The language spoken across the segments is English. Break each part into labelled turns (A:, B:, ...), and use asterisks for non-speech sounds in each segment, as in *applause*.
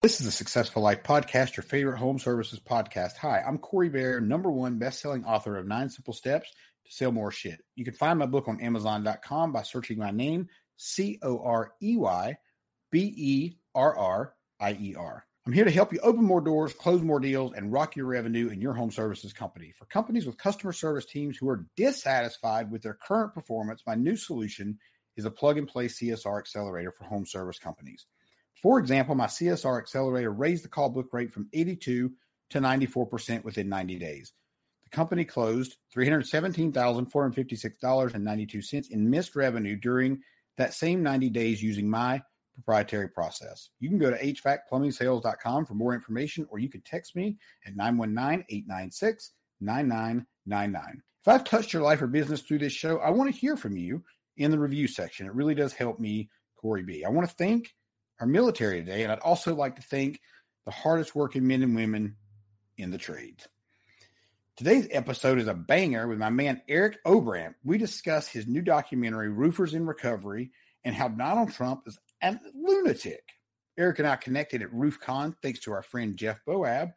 A: This is the Successful Life Podcast, your favorite home services podcast. Hi, I'm Corey Barrier, number one best-selling author of Nine Simple Steps to sell more shit. You can find my book on Amazon.com by searching my name, C O R E Y B E R R I E R. I'm here to help you open more doors, close more deals, and rock your revenue in your home services company. For companies with customer service teams who are dissatisfied with their current performance, my new solution is a plug and play CSR accelerator for home service companies. For example, my CSR accelerator raised the call book rate from 82 to 94% within 90 days. The company closed $317,456.92 in missed revenue during that same 90 days using my proprietary process. You can go to hvacplumbing.sales.com for more information, or you can text me at 919 896 9999. If I've touched your life or business through this show, I want to hear from you in the review section. It really does help me, Corey B. I want to thank our military today, and I'd also like to thank the hardest working men and women in the trades. Today's episode is a banger with my man Eric Obrandt. We discuss his new documentary, Roofers in Recovery, and how Donald Trump is a lunatic. Eric and I connected at RoofCon thanks to our friend Jeff Boab.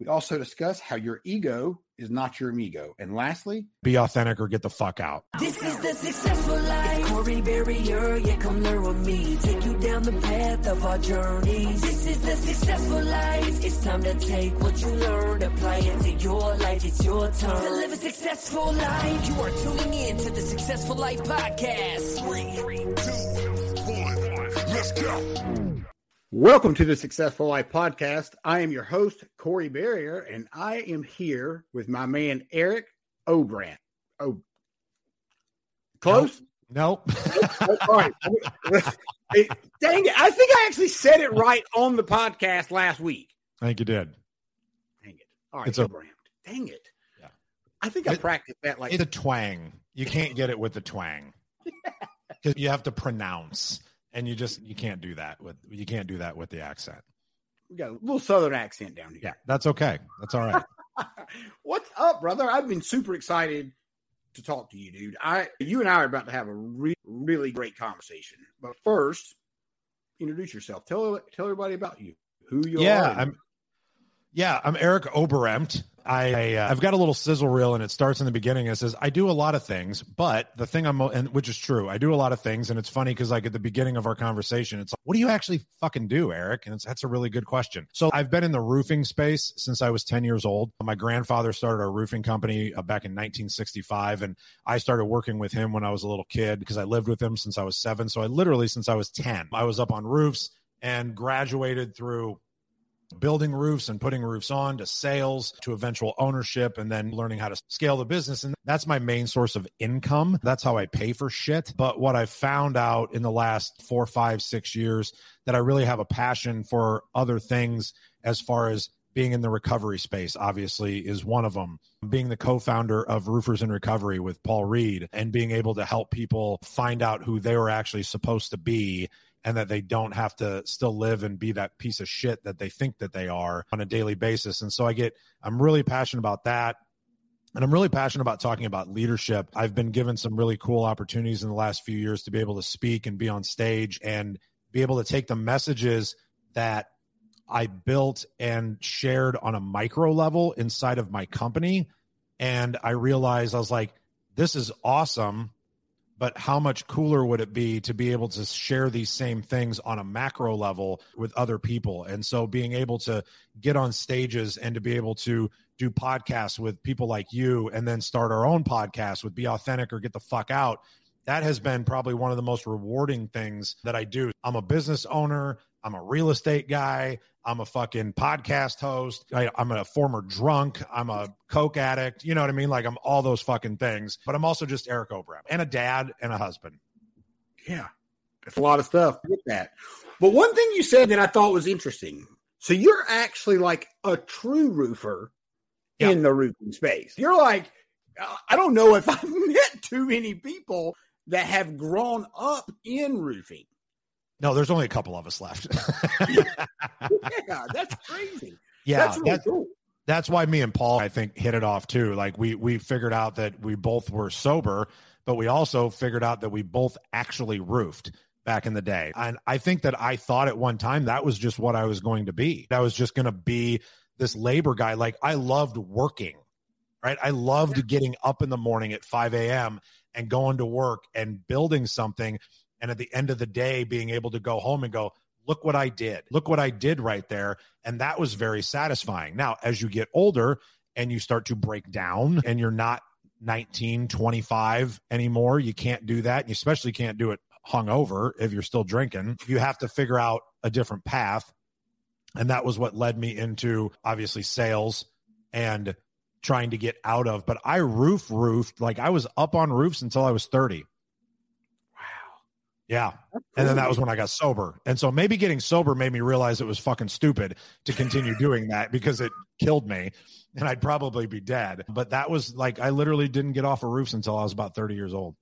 A: We also discuss how your ego is not your amigo. And lastly,
B: be authentic or get the fuck out.
C: This is the successful life. Corey Barrier, yeah, come learn with me. Take you down the path of our journeys. This is the successful life. It's time to take what you learned, apply it to your life. It's your turn to live a successful life. You are tuning in to the Successful Life Podcast. Three, two,
A: one, let's go. Welcome to the Successful Life Podcast. I am your host, Corey Barrier, and I am here with my man, Eric Obrandt. Oh, close?
B: Nope.
A: nope. Oh, all right. *laughs* Dang it. I think I actually said it right on the podcast last week.
B: I think you did.
A: Dang it. All right. It's a, Obrandt. Dang it. Yeah. I think I practiced that like.
B: It's a twang. You can't get it with the twang. Because *laughs* you have to pronounce and you just you can't do that with you can't do that with the accent.
A: We got a little southern accent down here.
B: Yeah, that's okay. That's all right. *laughs*
A: What's up, brother? I've been super excited to talk to you, dude. I you and I are about to have a re- really great conversation. But first, introduce yourself. Tell tell everybody about you. Who you
B: yeah,
A: are.
B: Yeah, I'm yeah, I'm Eric Oberempt. I, uh, I've got a little sizzle reel and it starts in the beginning. It says, I do a lot of things, but the thing I'm, and which is true, I do a lot of things. And it's funny because like at the beginning of our conversation, it's like, what do you actually fucking do, Eric? And that's a really good question. So I've been in the roofing space since I was 10 years old. My grandfather started a roofing company uh, back in 1965. And I started working with him when I was a little kid because I lived with him since I was seven. So I literally, since I was 10, I was up on roofs and graduated through building roofs and putting roofs on to sales to eventual ownership and then learning how to scale the business. And that's my main source of income. That's how I pay for shit. But what I found out in the last four, five, six years that I really have a passion for other things as far as being in the recovery space obviously is one of them being the co-founder of roofers in recovery with paul reed and being able to help people find out who they were actually supposed to be and that they don't have to still live and be that piece of shit that they think that they are on a daily basis. And so I get, I'm really passionate about that. And I'm really passionate about talking about leadership. I've been given some really cool opportunities in the last few years to be able to speak and be on stage and be able to take the messages that I built and shared on a micro level inside of my company. And I realized I was like, this is awesome but how much cooler would it be to be able to share these same things on a macro level with other people and so being able to get on stages and to be able to do podcasts with people like you and then start our own podcast with Be Authentic or Get the Fuck Out, that has been probably one of the most rewarding things that I do. I'm a business owner. I'm a real estate guy. I'm a fucking podcast host. I, am a former drunk. I'm a coke addict. You know what I mean? Like I'm all those fucking things. But I'm also just Eric Obrem and a dad and a husband.
A: Yeah, it's a lot of stuff with that. But one thing you said that I thought was interesting. So you're actually like a true roofer yeah. in the roofing space. You're like, I don't know if *laughs* I've met too many people that have grown up in roofing.
B: No, there's only a couple of us left. *laughs*
A: yeah, that's crazy.
B: Yeah, that's, really that's, cool. that's why me and Paul, I think, hit it off too. Like we we figured out that we both were sober, but we also figured out that we both actually roofed back in the day. And I think that I thought at one time that was just what I was going to be. That was just going to be this labor guy. Like I loved working, right? I loved yeah. getting up in the morning at 5 a.m. and going to work and building something and at the end of the day being able to go home and go look what i did. Look what i did right there. And that was very satisfying. Now as you get older and you start to break down and you're not 19 25 anymore you can't do that. You especially can't do it hungover if you're still drinking. You have to figure out a different path. And that was what led me into obviously sales and trying to get out of. But i roof roofed like i was up on roofs until i was 30 yeah. And then that was when I got sober. And so maybe getting sober made me realize it was fucking stupid to continue doing that because it killed me and I'd probably be dead. But that was like, I literally didn't get off of roofs until I was about 30 years old.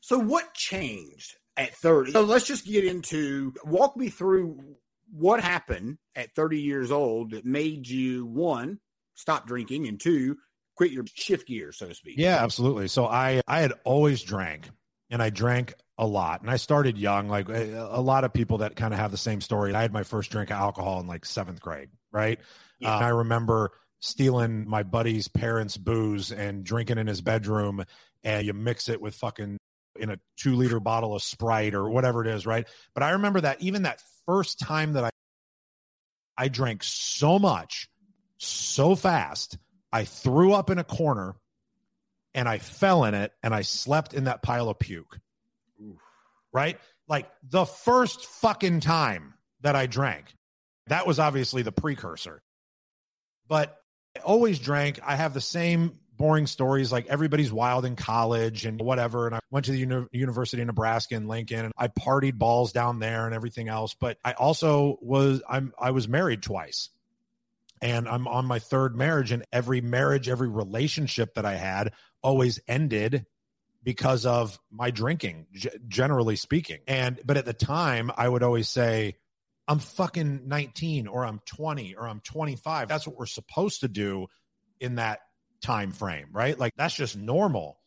A: So what changed at 30? So let's just get into walk me through what happened at 30 years old that made you one, stop drinking and two, quit your shift gear, so to speak.
B: Yeah, absolutely. So I I had always drank and I drank a lot. And I started young, like a, a lot of people that kind of have the same story. I had my first drink of alcohol in like seventh grade, right? Yeah. I remember stealing my buddy's parents' booze and drinking in his bedroom, and you mix it with fucking in a two liter bottle of Sprite or whatever it is, right? But I remember that even that first time that I I drank so much, so fast, I threw up in a corner and I fell in it and I slept in that pile of puke right? Like the first fucking time that I drank, that was obviously the precursor. But I always drank. I have the same boring stories like everybody's wild in college and whatever. And I went to the uni- University of Nebraska in Lincoln and I partied balls down there and everything else. But I also was, I'm, I was married twice and I'm on my third marriage and every marriage, every relationship that I had always ended because of my drinking, g- generally speaking. And, but at the time, I would always say, I'm fucking 19 or I'm 20 or I'm 25. That's what we're supposed to do in that time frame, right? Like that's just normal.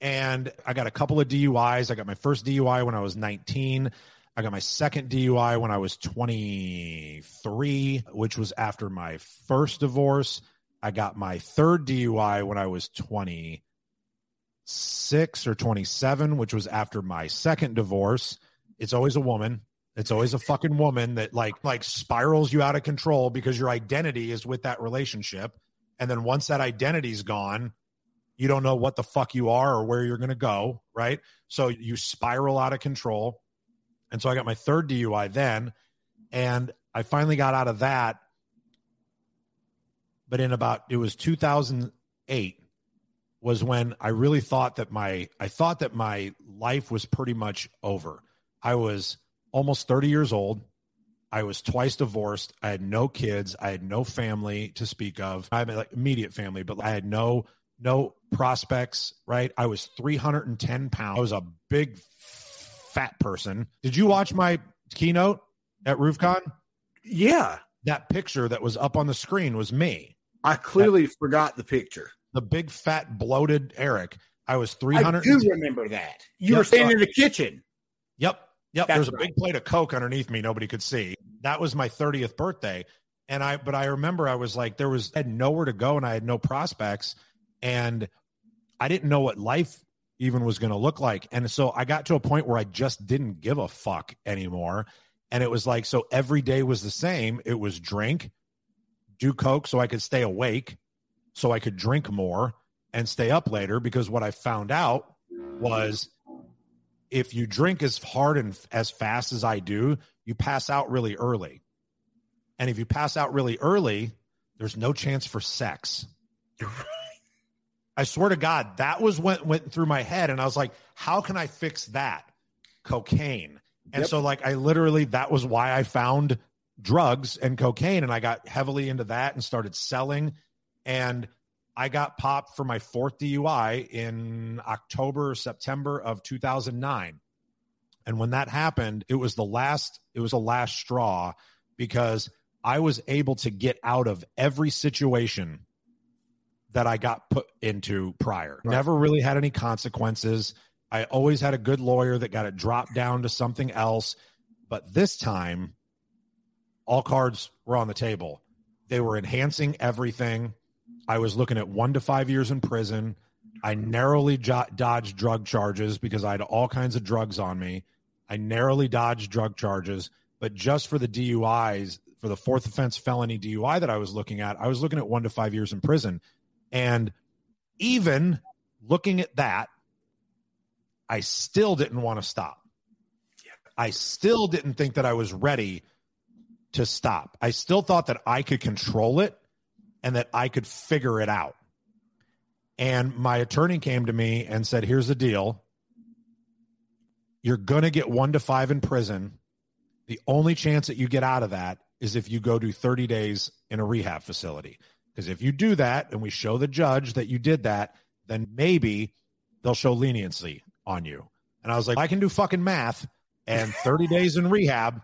B: And I got a couple of DUIs. I got my first DUI when I was 19. I got my second DUI when I was 23, which was after my first divorce. I got my third DUI when I was 20 six or 27, which was after my second divorce. It's always a woman. It's always a fucking woman that like like spirals you out of control because your identity is with that relationship. And then once that identity's gone, you don't know what the fuck you are or where you're going to go, right? So you spiral out of control. And so I got my third DUI then and I finally got out of that but in about it was 2008 was when I really thought that my I thought that my life was pretty much over. I was almost 30 years old. I was twice divorced. I had no kids. I had no family to speak of. I had like immediate family, but I had no no prospects, right? I was 310 pounds. I was a big fat person. Did you watch my keynote at RoofCon?
A: Yeah.
B: That picture that was up on the screen was me.
A: I clearly that, forgot the picture
B: the big fat bloated Eric. I was 300. I
A: do remember that. You yep, were standing in the kitchen.
B: Yep. Yep. There's a right. big plate of Coke underneath me. Nobody could see. That was my 30th birthday. And I, but I remember I was like, there was, I had nowhere to go and I had no prospects. And I didn't know what life even was going to look like. And so I got to a point where I just didn't give a fuck anymore. And it was like, so every day was the same. It was drink, do Coke so I could stay awake, so I could drink more and stay up later because what I found out was if you drink as hard and as fast as I do, you pass out really early. And if you pass out really early, there's no chance for sex. *laughs* I swear to God, that was what went through my head. And I was like, how can I fix that? Cocaine. And yep. so, like, I literally, that was why I found drugs and cocaine. And I got heavily into that and started selling. And I got popped for my fourth DUI in October, September of 2009. And when that happened, it was the last, it was a last straw because I was able to get out of every situation that I got put into prior. Right. Never really had any consequences. I always had a good lawyer that got it dropped down to something else. But this time, all cards were on the table. They were enhancing everything. I was looking at one to five years in prison. I narrowly jo- dodged drug charges because I had all kinds of drugs on me. I narrowly dodged drug charges, but just for the DUIs, for the fourth offense felony DUI that I was looking at, I was looking at one to five years in prison. And even looking at that, I still didn't want to stop. I still didn't think that I was ready to stop. I still thought that I could control it and that I could figure it out. And my attorney came to me and said, Here's the deal. You're going to get one to five in prison. The only chance that you get out of that is if you go do 30 days in a rehab facility. Because if you do that and we show the judge that you did that, then maybe they'll show leniency on you. And I was like, I can do fucking math, and 30 days in rehab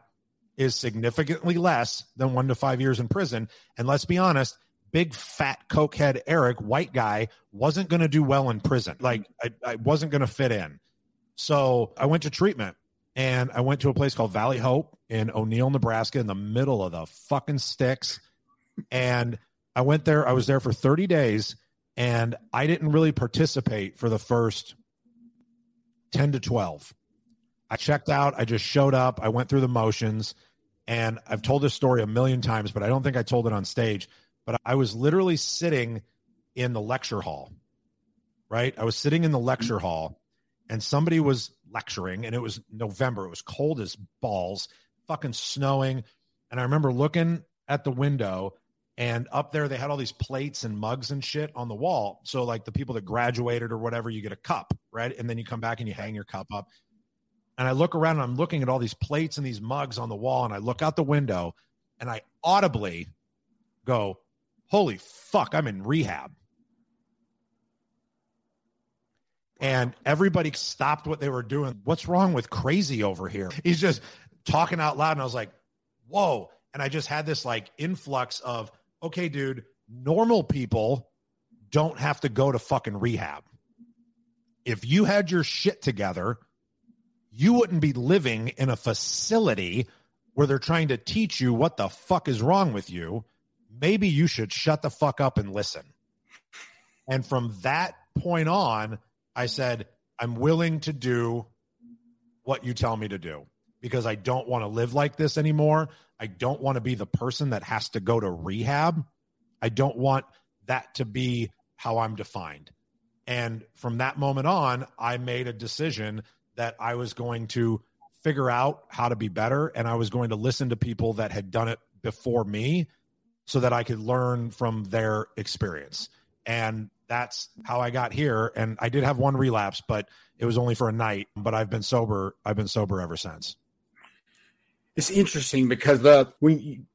B: is significantly less than one to five years in prison. And let's be honest, big fat cokehead Eric, white guy, wasn't going to do well in prison. Like, I, I wasn't going to fit in. So I went to treatment and I went to a place called Valley Hope in O'Neill, Nebraska, in the middle of the fucking sticks. And I went there, I was there for 30 days, and I didn't really participate for the first 10 to 12. I checked out, I just showed up, I went through the motions, and I've told this story a million times, but I don't think I told it on stage. But I was literally sitting in the lecture hall, right? I was sitting in the mm-hmm. lecture hall, and somebody was lecturing, and it was November. It was cold as balls, fucking snowing. And I remember looking at the window, and up there they had all these plates and mugs and shit on the wall. So, like the people that graduated or whatever, you get a cup, right? And then you come back and you hang your cup up. And I look around and I'm looking at all these plates and these mugs on the wall, and I look out the window and I audibly go, Holy fuck, I'm in rehab. and everybody stopped what they were doing. What's wrong with crazy over here? He's just talking out loud. And I was like, whoa. And I just had this like influx of, okay, dude, normal people don't have to go to fucking rehab. If you had your shit together, you wouldn't be living in a facility where they're trying to teach you what the fuck is wrong with you. Maybe you should shut the fuck up and listen. And from that point on, I said, I'm willing to do what you tell me to do because I don't want to live like this anymore. I don't want to be the person that has to go to rehab. I don't want that to be how I'm defined. And from that moment on, I made a decision that I was going to figure out how to be better and I was going to listen to people that had done it before me so that I could learn from their experience. And that's how I got here. And I did have one relapse, but it was only for a night. But I've been sober. I've been sober ever since.
A: It's interesting because the when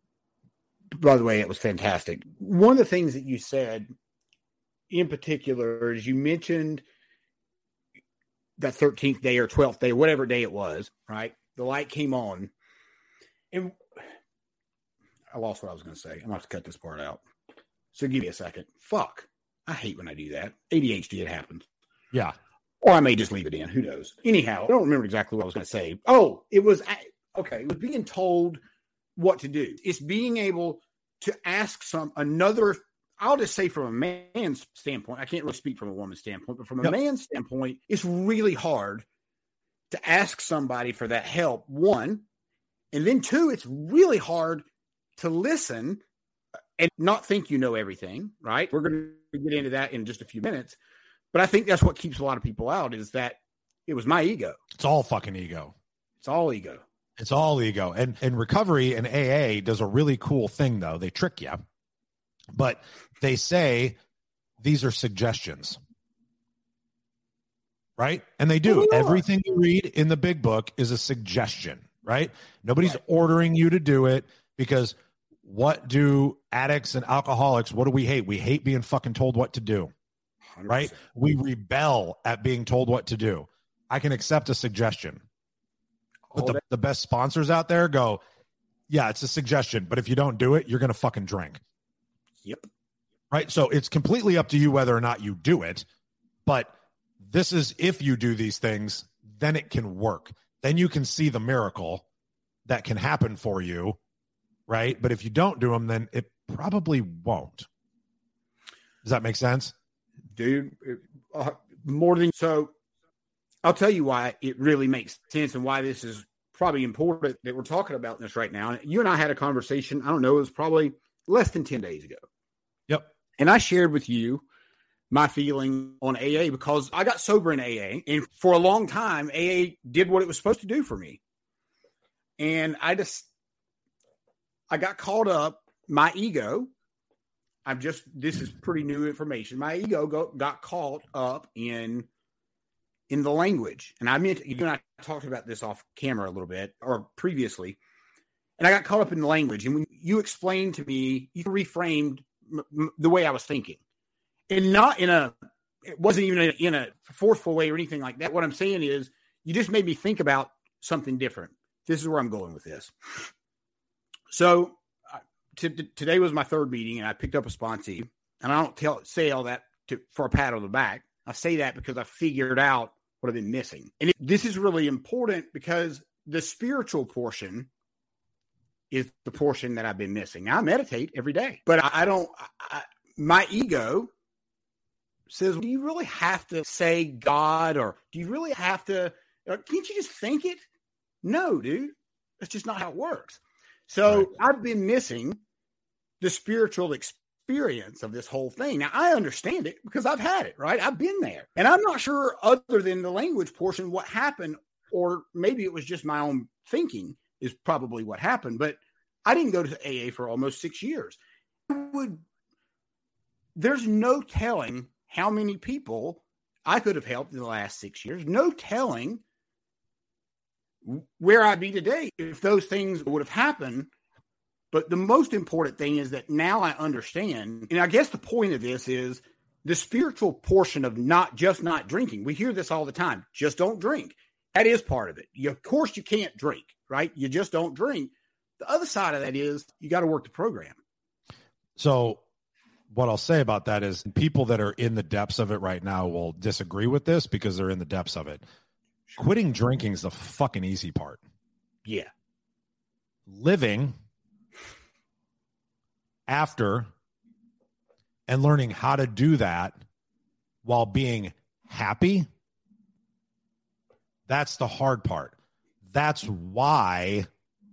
A: by the way, it was fantastic. One of the things that you said in particular is you mentioned that 13th day or 12th day, whatever day it was, right? The light came on. And I lost what I was going to say. I'm going to have to cut this part out. So give me a second. Fuck. I hate when I do that. ADHD, it happens.
B: Yeah.
A: Or I may just leave it in. Who knows? Anyhow, I don't remember exactly what I was going to say. Oh, it was okay. It was being told what to do. It's being able to ask some another. I'll just say from a man's standpoint. I can't really speak from a woman's standpoint, but from a man's standpoint, it's really hard to ask somebody for that help. One, and then two, it's really hard to listen and not think you know everything, right? We're going to get into that in just a few minutes. But I think that's what keeps a lot of people out is that it was my ego.
B: It's all fucking ego.
A: It's all ego.
B: It's all ego. And and recovery and AA does a really cool thing though. They trick you. But they say these are suggestions. Right? And they do. Everything you read in the big book is a suggestion, right? Nobody's right. ordering you to do it because what do addicts and alcoholics what do we hate? We hate being fucking told what to do. 100%. Right? We rebel at being told what to do. I can accept a suggestion. But the, the best sponsors out there go, yeah, it's a suggestion, but if you don't do it, you're going to fucking drink.
A: Yep.
B: Right. So it's completely up to you whether or not you do it. But this is if you do these things, then it can work. Then you can see the miracle that can happen for you. Right. But if you don't do them, then it probably won't. Does that make sense?
A: Dude, uh, more than so. I'll tell you why it really makes sense and why this is probably important that we're talking about this right now. You and I had a conversation, I don't know, it was probably less than 10 days ago.
B: Yep.
A: And I shared with you my feeling on AA because I got sober in AA. And for a long time, AA did what it was supposed to do for me. And I just, I got caught up, my ego. I'm just, this is pretty new information. My ego go, got caught up in in the language. And I meant you and I talked about this off camera a little bit or previously. And I got caught up in the language. And when you explained to me, you reframed m- the way I was thinking, and not in a. It wasn't even in a, in a forceful way or anything like that. What I'm saying is, you just made me think about something different. This is where I'm going with this. So, t- t- today was my third meeting, and I picked up a sponsee. And I don't tell say all that to, for a pat on the back. I say that because I figured out what I've been missing. And it, this is really important because the spiritual portion is the portion that I've been missing. Now I meditate every day, but I, I don't, I, my ego says, do you really have to say God or do you really have to, uh, can't you just think it? No, dude. That's just not how it works. So right. I've been missing the spiritual experience of this whole thing. Now, I understand it because I've had it, right? I've been there. And I'm not sure, other than the language portion, what happened, or maybe it was just my own thinking, is probably what happened. But I didn't go to AA for almost six years. Would there's no telling how many people I could have helped in the last six years. No telling where I'd be today if those things would have happened but the most important thing is that now I understand. And I guess the point of this is the spiritual portion of not just not drinking. We hear this all the time just don't drink. That is part of it. You, of course, you can't drink, right? You just don't drink. The other side of that is you got to work the program.
B: So, what I'll say about that is people that are in the depths of it right now will disagree with this because they're in the depths of it. Quitting drinking is the fucking easy part.
A: Yeah.
B: Living after and learning how to do that while being happy that's the hard part that's why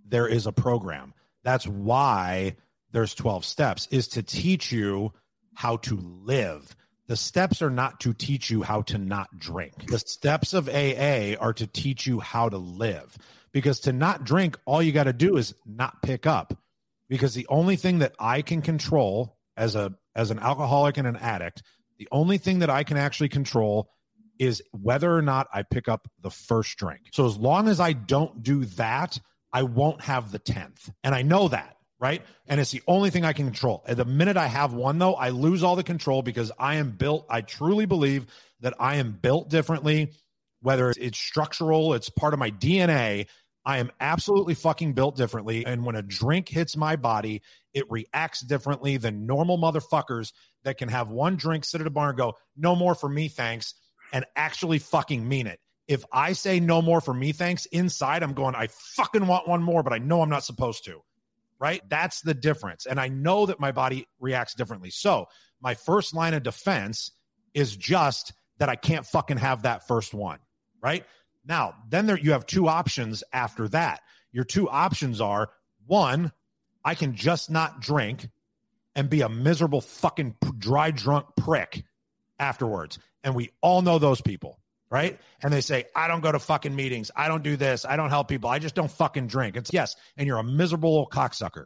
B: there is a program that's why there's 12 steps is to teach you how to live the steps are not to teach you how to not drink the steps of aa are to teach you how to live because to not drink all you got to do is not pick up because the only thing that I can control as a as an alcoholic and an addict, the only thing that I can actually control is whether or not I pick up the first drink. So as long as I don't do that, I won't have the 10th. And I know that, right? And it's the only thing I can control. The minute I have one though, I lose all the control because I am built I truly believe that I am built differently whether it's structural, it's part of my DNA I am absolutely fucking built differently. And when a drink hits my body, it reacts differently than normal motherfuckers that can have one drink, sit at a bar and go, no more for me, thanks, and actually fucking mean it. If I say no more for me, thanks, inside I'm going, I fucking want one more, but I know I'm not supposed to. Right? That's the difference. And I know that my body reacts differently. So my first line of defense is just that I can't fucking have that first one. Right? Now, then there you have two options after that. Your two options are one, I can just not drink and be a miserable fucking dry drunk prick afterwards. And we all know those people, right? And they say, I don't go to fucking meetings. I don't do this. I don't help people. I just don't fucking drink. It's yes. And you're a miserable little cocksucker,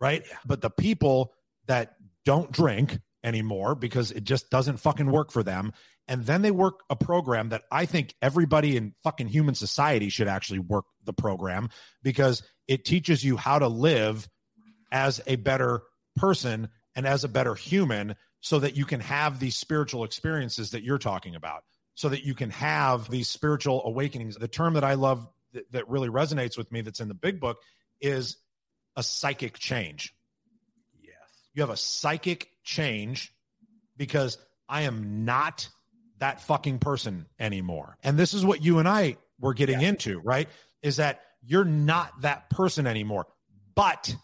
B: right? But the people that don't drink anymore because it just doesn't fucking work for them. And then they work a program that I think everybody in fucking human society should actually work the program because it teaches you how to live as a better person and as a better human so that you can have these spiritual experiences that you're talking about so that you can have these spiritual awakenings the term that i love that, that really resonates with me that's in the big book is a psychic change
A: yes
B: you have a psychic change because i am not that fucking person anymore and this is what you and i were getting yeah. into right is that you're not that person anymore but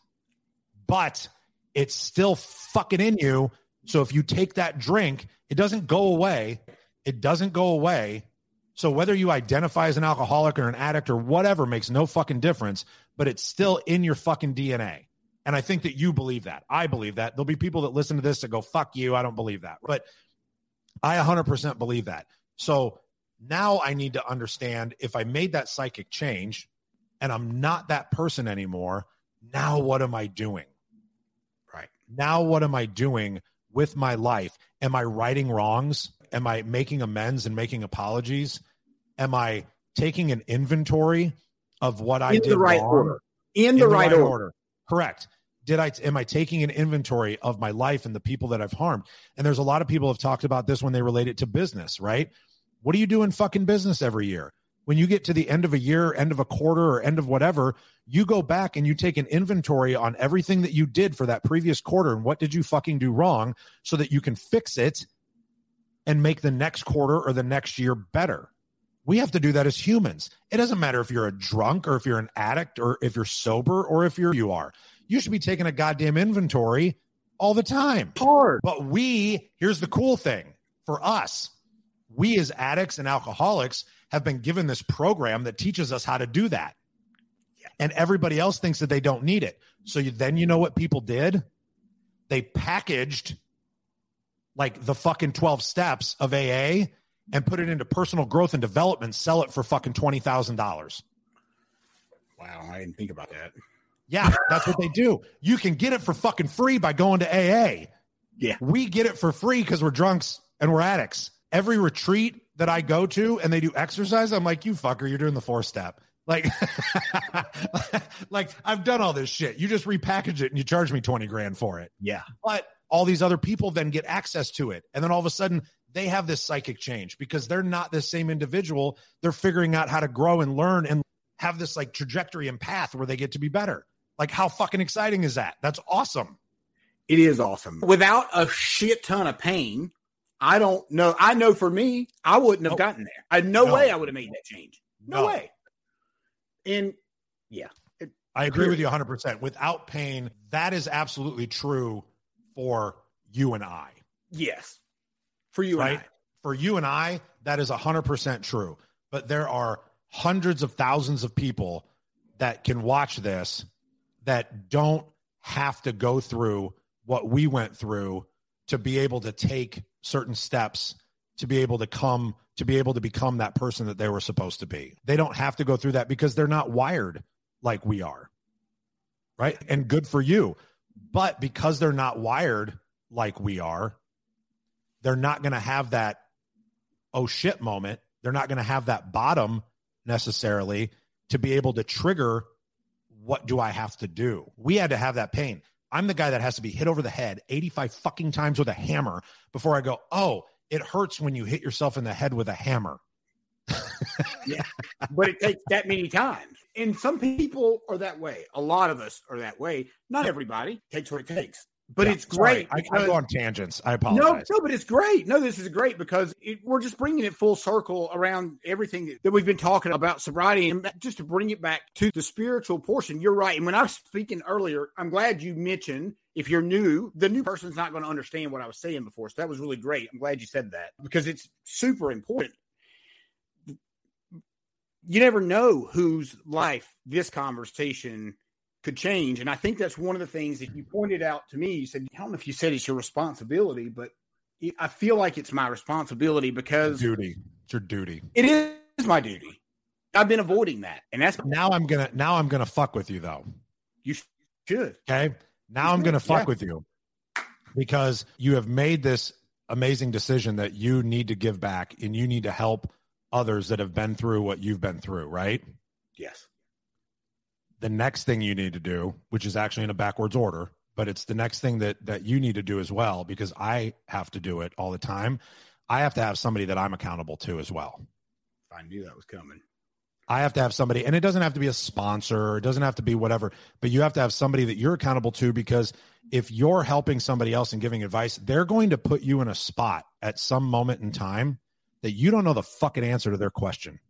B: but it's still fucking in you. So if you take that drink, it doesn't go away. It doesn't go away. So whether you identify as an alcoholic or an addict or whatever makes no fucking difference, but it's still in your fucking DNA. And I think that you believe that. I believe that. There'll be people that listen to this that go, fuck you. I don't believe that. But I 100% believe that. So now I need to understand if I made that psychic change and I'm not that person anymore, now what am I doing? Right. Now what am I doing with my life? Am I righting wrongs? Am I making amends and making apologies? Am I taking an inventory of what I did
A: the right
B: wrong?
A: order? In, the, in right, right, order. order.
B: Correct. Did I am I taking an inventory of my life and the people that I've harmed? And there's a lot of people have talked about this when they relate it to business, right? What do you do in fucking business every year? when you get to the end of a year, end of a quarter, or end of whatever, you go back and you take an inventory on everything that you did for that previous quarter and what did you fucking do wrong so that you can fix it and make the next quarter or the next year better. We have to do that as humans. It doesn't matter if you're a drunk or if you're an addict or if you're sober or if you're you are. You should be taking a goddamn inventory all the time.
A: Hard.
B: But we, here's the cool thing for us. We as addicts and alcoholics have been given this program that teaches us how to do that. And everybody else thinks that they don't need it. So you, then you know what people did? They packaged like the fucking 12 steps of AA and put it into personal growth and development, sell it for fucking $20,000.
A: Wow, I didn't think about that.
B: Yeah, that's what they do. You can get it for fucking free by going to AA.
A: Yeah.
B: We get it for free because we're drunks and we're addicts. Every retreat that I go to and they do exercise, I'm like, you fucker, you're doing the four step. Like, *laughs* like I've done all this shit. You just repackage it and you charge me 20 grand for it.
A: Yeah.
B: But all these other people then get access to it. And then all of a sudden they have this psychic change because they're not the same individual. They're figuring out how to grow and learn and have this like trajectory and path where they get to be better. Like, how fucking exciting is that? That's awesome.
A: It is awesome. Without a shit ton of pain, I don't know. I know for me, I wouldn't have nope. gotten there. I no, no, way I would have made that change. No, no. way. And yeah,
B: it, I agree with you 100%. Without pain, that is absolutely true for you and I.
A: Yes. For you right?
B: For you and I, that is 100% true. But there are hundreds of thousands of people that can watch this that don't have to go through what we went through to be able to take certain steps to be able to come to be able to become that person that they were supposed to be. They don't have to go through that because they're not wired like we are. Right? And good for you. But because they're not wired like we are, they're not going to have that oh shit moment. They're not going to have that bottom necessarily to be able to trigger what do I have to do? We had to have that pain. I'm the guy that has to be hit over the head 85 fucking times with a hammer before I go, oh, it hurts when you hit yourself in the head with a hammer. *laughs*
A: yeah, but it takes that many times. And some people are that way. A lot of us are that way. Not everybody takes what it takes. But yeah, it's great.
B: I, I, go on tangents. I apologize.
A: No, no, but it's great. No, this is great because it, we're just bringing it full circle around everything that we've been talking about sobriety, and just to bring it back to the spiritual portion. You're right. And when I was speaking earlier, I'm glad you mentioned if you're new, the new person's not going to understand what I was saying before. So that was really great. I'm glad you said that because it's super important. You never know whose life this conversation could change. And I think that's one of the things that you pointed out to me. You said, I don't know if you said it's your responsibility, but I feel like it's my responsibility because
B: duty. It's your duty.
A: It is my duty. I've been avoiding that, and that's
B: now I'm gonna now I'm gonna fuck with you though.
A: You should.
B: Okay. Now I'm gonna fuck yeah. with you because you have made this amazing decision that you need to give back and you need to help others that have been through what you've been through, right?
A: Yes.
B: The next thing you need to do, which is actually in a backwards order, but it's the next thing that that you need to do as well because I have to do it all the time. I have to have somebody that I'm accountable to as well.
A: I knew that was coming.
B: I have to have somebody, and it doesn't have to be a sponsor, it doesn't have to be whatever, but you have to have somebody that you're accountable to because if you're helping somebody else and giving advice, they're going to put you in a spot at some moment in time that you don't know the fucking answer to their question.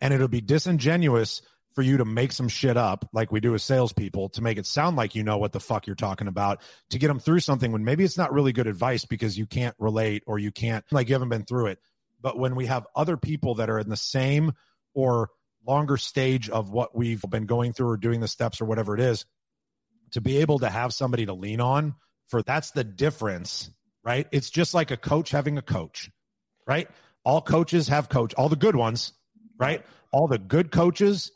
B: And it'll be disingenuous for you to make some shit up like we do as salespeople to make it sound like you know what the fuck you're talking about to get them through something when maybe it's not really good advice because you can't relate or you can't, like you haven't been through it. But when we have other people that are in the same or longer stage of what we've been going through or doing the steps or whatever it is to be able to have somebody to lean on for that's the difference right it's just like a coach having a coach right? All coaches have coach all the good ones right? All the good coaches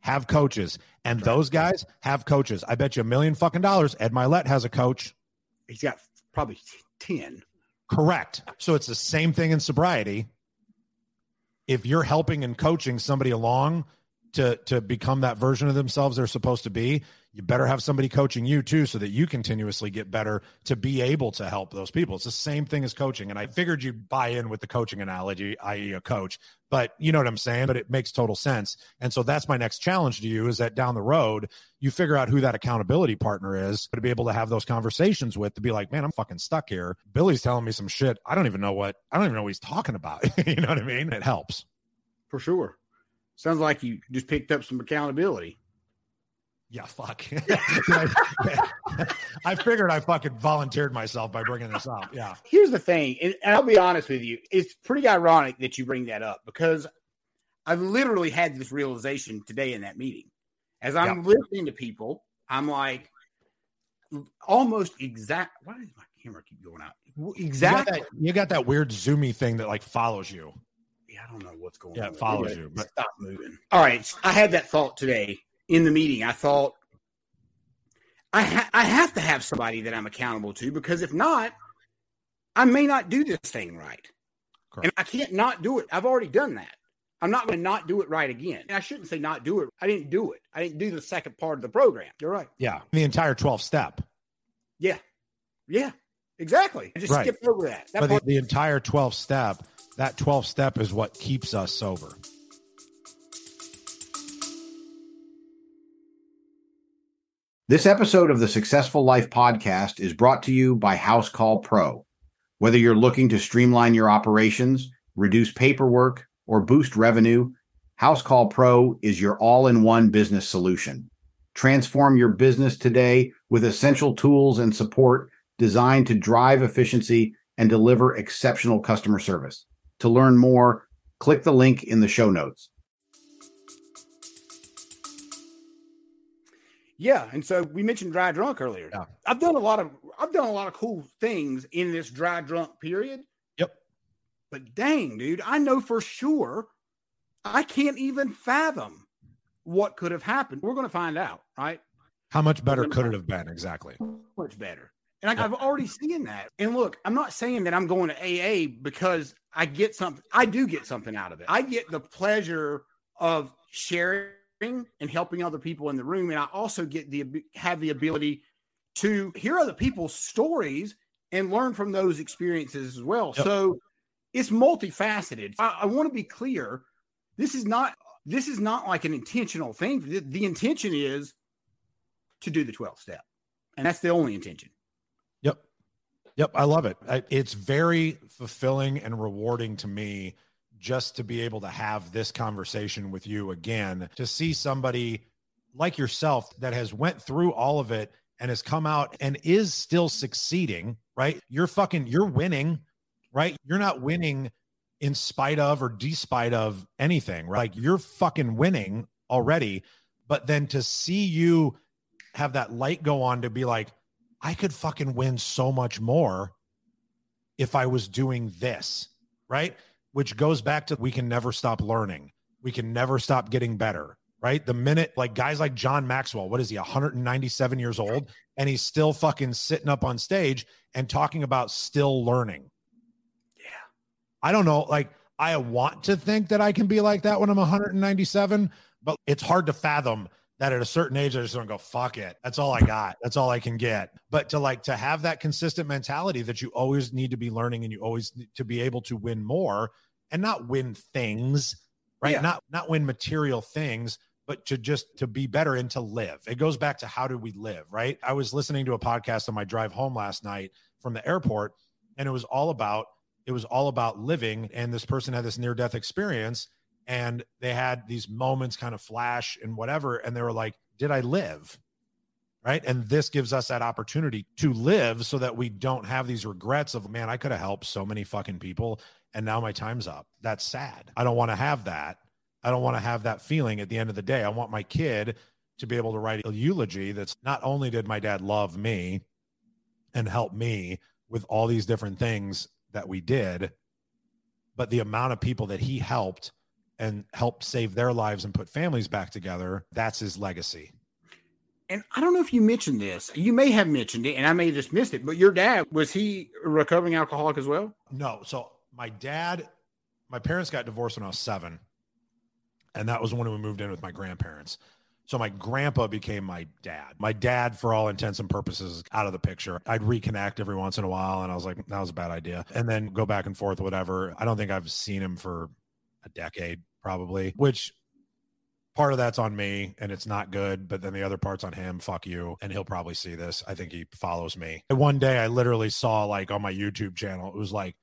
B: have coaches. And those guys have coaches. I bet you a million fucking dollars ed mylett has a coach.
A: He's got probably 10
B: correct. So it's the same thing in sobriety. If you're helping and coaching somebody along to to become that version of themselves they're supposed to be you better have somebody coaching you too so that you continuously get better to be able to help those people. It's the same thing as coaching and i figured you'd buy in with the coaching analogy i.e a coach but you know what i'm saying but it makes total sense. And so that's my next challenge to you is that down the road you figure out who that accountability partner is to be able to have those conversations with to be like man i'm fucking stuck here. Billy's telling me some shit. I don't even know what i don't even know what he's talking about. *laughs* You know what i mean? It helps.
A: For sure sounds like you just picked up some accountability
B: yeah, fuck. *laughs* I figured I fucking volunteered myself by bringing this up. Yeah.
A: Here's the thing, and I'll be honest with you, it's pretty ironic that you bring that up because I literally had this realization today in that meeting. As I'm yeah. listening to people, I'm like, almost exact. Why does my camera keep going out? Exactly.
B: You got that, you got that weird zoomy thing that like follows you.
A: Yeah, I don't know what's going
B: yeah,
A: on.
B: Yeah, follows you.
A: But stop moving. All right, I had that thought today in the meeting, I thought I ha- I have to have somebody that I'm accountable to because if not, I may not do this thing right, Correct. and I can't not do it. I've already done that. I'm not going to not do it right again. And I shouldn't say not do it. I didn't do it. I didn't do the second part of the program. You're right.
B: Yeah, the entire 12 step.
A: Yeah, yeah, exactly. I just right. skipped over that. that
B: but the, the entire 12 step. That 12 step is what keeps us sober.
D: This episode of the Successful Life podcast is brought to you by Housecall Pro. Whether you're looking to streamline your operations, reduce paperwork, or boost revenue, Housecall Pro is your all in one business solution. Transform your business today with essential tools and support designed to drive efficiency and deliver exceptional customer service. To learn more, click the link in the show notes.
A: Yeah, and so we mentioned dry drunk earlier. Yeah. I've done a lot of I've done a lot of cool things in this dry drunk period.
B: Yep.
A: But dang, dude, I know for sure I can't even fathom what could have happened. We're going to find out, right?
B: How much better could it have been? Exactly.
A: Much better. And I, have already seen that. And look, I'm not saying that I'm going to AA because I get something. I do get something out of it. I get the pleasure of sharing and helping other people in the room. And I also get the have the ability to hear other people's stories and learn from those experiences as well. Yep. So it's multifaceted. I, I want to be clear. This is not this is not like an intentional thing. The, the intention is to do the 12th step. And that's the only intention.
B: Yep. I love it. It's very fulfilling and rewarding to me just to be able to have this conversation with you again to see somebody like yourself that has went through all of it and has come out and is still succeeding right you're fucking you're winning right you're not winning in spite of or despite of anything right like you're fucking winning already But then to see you have that light go on to be like, I could fucking win so much more if I was doing this, right? Which goes back to we can never stop learning. We can never stop getting better, right? The minute like guys like John Maxwell, what is he, 197 years old? And he's still fucking sitting up on stage and talking about still learning.
A: Yeah.
B: I don't know. Like, I want to think that I can be like that when I'm 197, but it's hard to fathom that at a certain age, I just don't go, fuck it. That's all I got. That's all I can get. But to like to have that consistent mentality that you always need to be learning and you always need to be able to win more and not win things, right?
A: Yeah.
B: Not not win material things, but to just to be better and to live. It goes back to how do we live, right? I was listening to a podcast on my drive home last night from the airport, and it was all about it was all about living. And this person had this near death experience and they had these moments kind of flash and whatever and they were like did i live? Right? And this gives us that opportunity to live so that we don't have these regrets of man i could have helped so many fucking people and now my time's up. That's sad. I don't want to have that. I don't want to have that feeling at the end of the day. I want my kid to be able to write a eulogy that's not only did my dad love me and help me with all these different things that we did but the amount of people that he helped and help save their lives and put families back together. That's his legacy.
A: And I don't know if you mentioned this. You may have mentioned it, and I may have just missed it. But your dad was he a recovering alcoholic as well?
B: No. So my dad, my parents got divorced when I was seven, and that was when we moved in with my grandparents. So my grandpa became my dad. My dad, for all intents and purposes, out of the picture. I'd reconnect every once in a while, and I was like, that was a bad idea, and then go back and forth, whatever. I don't think I've seen him for a decade probably, which part of that's on me and it's not good, but then the other part's on him. Fuck you. And he'll probably see this. I think he follows me. And one day I literally saw like on my YouTube channel, it was like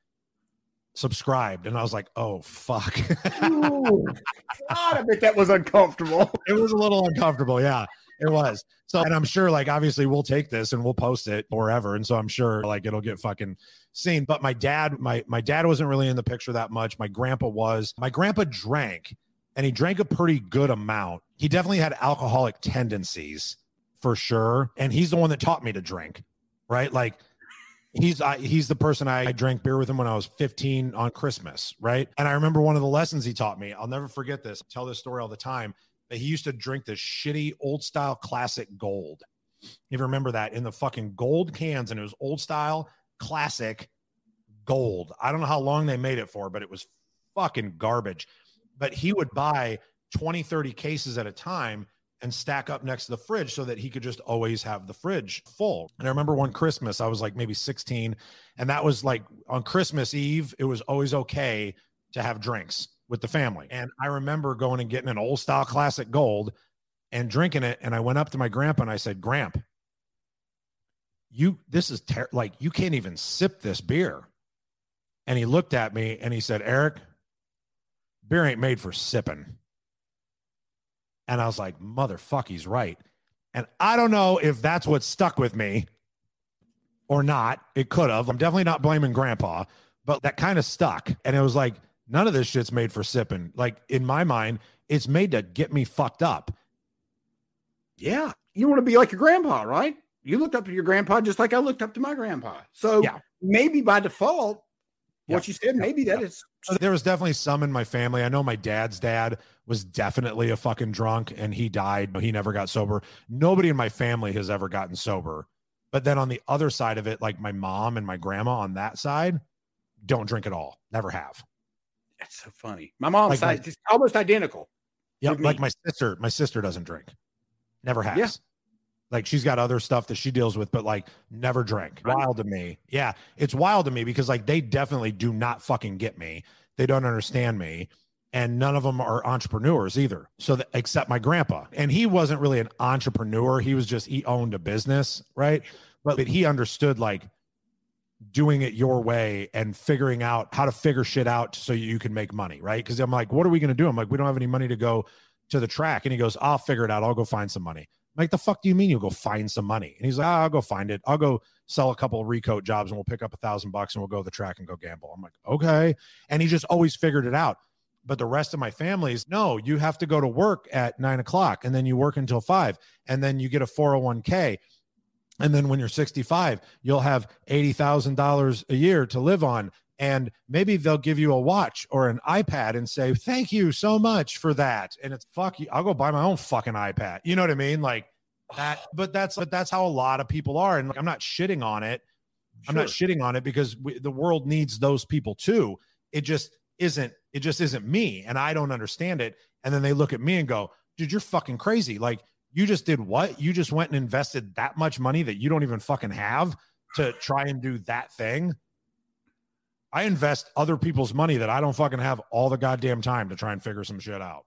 B: subscribed. And I was like, oh, fuck. *laughs*
A: Ooh, God, I bet that was uncomfortable.
B: it was a little uncomfortable. Yeah, it was. So, and I'm sure like obviously we'll take this and we'll post it forever. And so I'm sure like it'll get fucking seen. But my dad, my my dad wasn't really in the picture that much. My grandpa was. My grandpa drank and he drank a pretty good amount. He definitely had alcoholic tendencies for sure. And he's the one that taught me to drink, right? Like he's I, he's the person I, I drank beer with him when I was 15 on Christmas, right? And I remember one of the lessons he taught me. I'll never forget this. I tell this story all the time. That he used to drink this shitty old style classic gold. You remember that in the fucking gold cans, and it was old style classic gold. I don't know how long they made it for, but it was fucking garbage. But he would buy 20, 30 cases at a time and stack up next to the fridge so that he could just always have the fridge full. And I remember one Christmas, I was like maybe 16, and that was like on Christmas Eve, it was always okay to have drinks with the family. Mm-hmm. And I remember going and getting an old style classic gold and drinking it. And I went up to my grandpa and I said, Gramp, you, this is ter- like, you can't even sip this beer. And he looked at me and he said, Eric, beer ain't made for sipping. And I was like, motherfuck, he's right. And I don't know if that's what stuck with me or not. It could have. I'm definitely not blaming grandpa, but that kind of stuck. And it was like, none of this shit's made for sipping. Like in my mind, it's made to get me fucked up.
A: Yeah. You want to be like your grandpa, right? You looked up to your grandpa just like I looked up to my grandpa. So
B: Yeah.
A: maybe by default, what
B: Yeah.
A: you said, maybe that
B: Yeah.
A: is
B: there was definitely some in my family. I know my dad's dad was definitely a fucking drunk and he died. He never got sober. Nobody in my family has ever gotten sober. But then on the other side of it, like my mom and my grandma on that side, don't drink at all. Never have.
A: That's so funny. My mom's
B: Like
A: side
B: my-
A: is almost identical.
B: Yeah, like my sister, my sister doesn't drink. Never has.
A: Yeah.
B: Like she's got other stuff that she deals with, but like never drank. Wild to me. Yeah. It's wild to me because like they definitely do not fucking get me. They don't understand me. And none of them are entrepreneurs either. So that, except my grandpa. And he wasn't really an entrepreneur. He was just he owned a business, right? But, but he understood like doing it your way and figuring out how to figure shit out so you can make money, right? Because I'm like, what are we going to do? I'm like, we don't have any money to go to the track. And he goes, I'll figure it out. I'll go find some money. I'm like, the fuck do you mean you'll go find some money? And he's like, "Ah, I'll go find it. I'll go sell a couple of recoat jobs and we'll pick up a thousand bucks and we'll go to the track and go gamble. I'm like, okay. And he just always figured it out. But the rest of my family is no, you have to go to work at nine o'clock and then you work until five and then you get a 401k. And then when you're 65, you'll have $80,000 a year to live on. And maybe they'll give you a watch or an iPad and say, thank you so much for that. And it's fuck you. I'll go buy my own fucking iPad. You know what I mean? Like that, but that's, but that's how a lot of people are. And like, I'm not shitting on it. I'm not shitting on it because we, the world needs those people too. It just isn't, it just isn't me. And I don't understand it. And then they look at me and go, dude, you're fucking crazy. Like you just did what? You just went and invested that much money that you don't even fucking have to try and do that thing. I invest other people's money that I don't fucking have all the goddamn time to try and figure some shit out.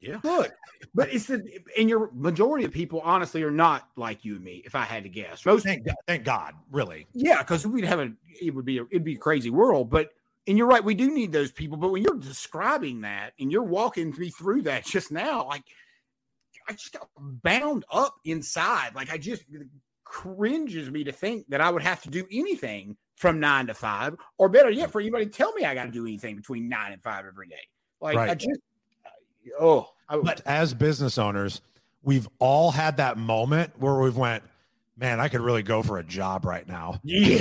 A: Yeah. Good. But it's the and your majority of people honestly are not like you and me, if I had to guess. Most
B: thank God, thank God really.
A: Yeah, because we'd have a it would be a, it'd be a crazy world. But and you're right, we do need those people. But when you're describing that and you're walking me through that just now, like I just got bound up inside. Like I just cringes me to think that I would have to do anything from nine to five, or better yet, for anybody to tell me I got to do anything between nine and five every day. Like right. I just, oh. I,
B: but as business owners, we've all had that moment where we've went, man, I could really go for a job right now.
A: Yeah.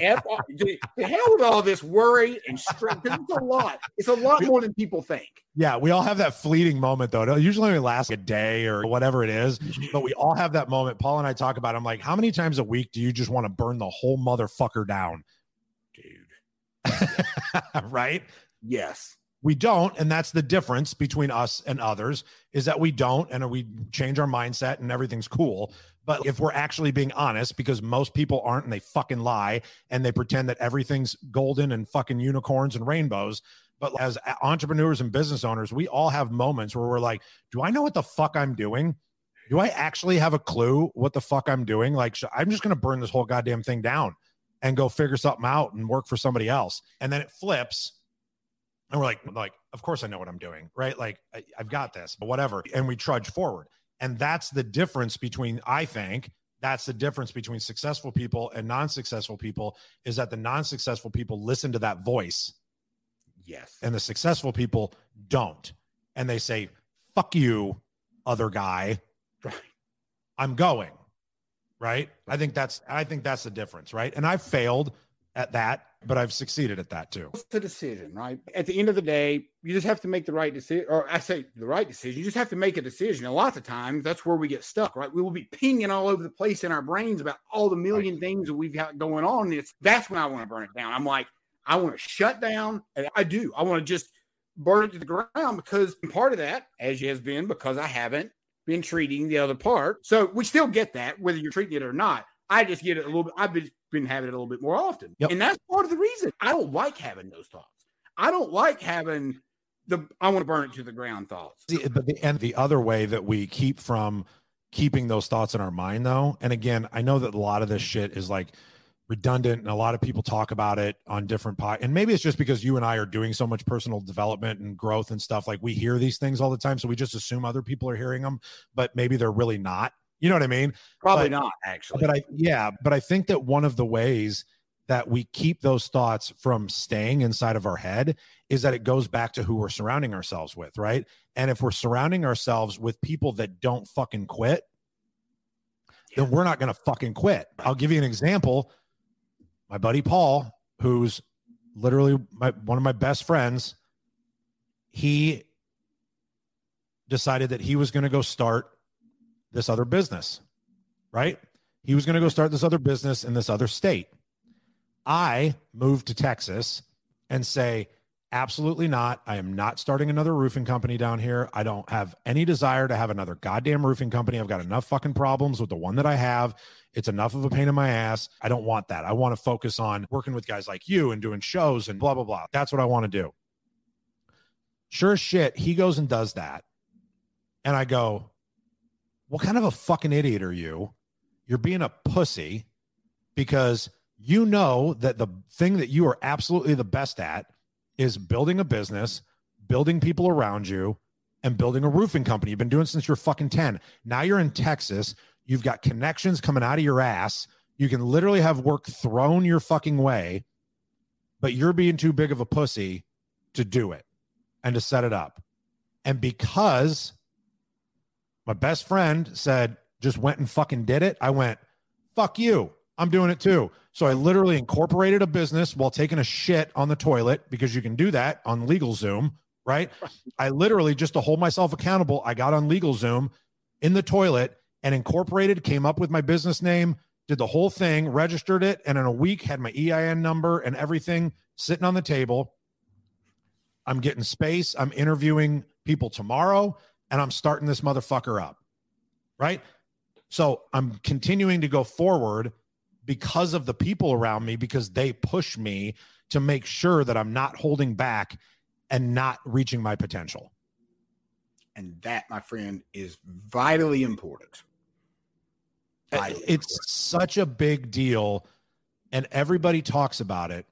A: F- the hell with all this worry and stress. It's a lot. It's a lot more than people think.
B: Yeah, we all have that fleeting moment though. It usually only lasts a day or whatever it is, but we all have that moment. Paul and I talk about. It. I'm like, how many times a week do you just want to burn the whole motherfucker down,
A: dude? *laughs*
B: right?
A: Yes.
B: We don't, and that's the difference between us and others is that we don't, and we change our mindset, and everything's cool. But if we're actually being honest, because most people aren't, and they fucking lie, and they pretend that everything's golden and fucking unicorns and rainbows. But as entrepreneurs and business owners, we all have moments where we're like, "Do I know what the fuck I'm doing? Do I actually have a clue what the fuck I'm doing? Like, I'm just going to burn this whole goddamn thing down." and go figure something out and work for somebody else. And then it flips and we're like, like, of course I know what I'm doing, right? Like I, I've got this, but whatever. And we trudge forward. And that's the difference between, I think, that's the difference between successful people and non-successful people is that the non-successful people listen to that voice.
A: Yes.
B: And the successful people don't. And they say, fuck you, other guy.
A: Right.
B: I'm going. Right. I think that's I think that's the difference, right? And I've failed at that but I've succeeded at that too.
A: It's a decision, right? At the end of the day, you just have to make the right decision, or I say the right decision. You just have to make a decision. A lot of times, that's where we get stuck, right? We will be pinging all over the place in our brains about all the million right. things that we've got going on. It's that's when I want to burn it down. I'm like, I want to shut down, and I do. I want to just burn it to the ground because part of that, as you has been, because I haven't been treating the other part. So we still get that, whether you're treating it or not. I just get it a little bit. I've been been having it a little bit more often. Yep. And that's part of the reason I don't like having those thoughts. I don't like having the I want to burn it to the ground thoughts.
B: But the, and the other way that we keep from keeping those thoughts in our mind though, and again, I know that a lot of this shit is like redundant and a lot of people talk about it on different pod and maybe it's just because you and I are doing so much personal development and growth and stuff like we hear these things all the time so we just assume other people are hearing them but maybe they're really not you know what I mean?
A: Probably but, not, actually.
B: But I, yeah, but I think that one of the ways that we keep those thoughts from staying inside of our head is that it goes back to who we're surrounding ourselves with, right? And if we're surrounding ourselves with people that don't fucking quit, yeah. then we're not going to fucking quit. I'll give you an example. My buddy Paul, who's literally my, one of my best friends, he decided that he was going to go start this other business, right? He was going to go start this other business in this other state. I moved to Texas and say, absolutely not. I am not starting another roofing company down here. I don't have any desire to have another goddamn roofing company. I've got enough fucking problems with the one that I have. It's enough of a pain in my ass. I don't want that. I want to focus on working with guys like you and doing shows and blah, blah, blah. That's what I want to do. Sure as shit, he goes and does that. And I go, what kind of a fucking idiot are you? You're being a pussy because you know that the thing that you are absolutely the best at is building a business, building people around you, and building a roofing company. You've been doing since you're fucking 10. Now you're in Texas. You've got connections coming out of your ass. You can literally have work thrown your fucking way, but you're being too big of a pussy to do it and to set it up. And because my best friend said, just went and fucking did it, I went, fuck you. I'm doing it too. So I literally incorporated a business while taking a shit on the toilet because you can do that on LegalZoom, right? I literally just to hold myself accountable, I got on LegalZoom in the toilet and incorporated, came up with my business name, did the whole thing, registered it, and in a week had my EIN number and everything sitting on the table. I'm getting space. I'm interviewing people tomorrow and I'm starting this motherfucker up. Right. So I'm continuing to go forward because of the people around me, because they push me to make sure that I'm not holding back and not reaching my potential.
A: And that, my friend, is vitally important.
B: Vitally it's important. such a big deal, and everybody talks about it.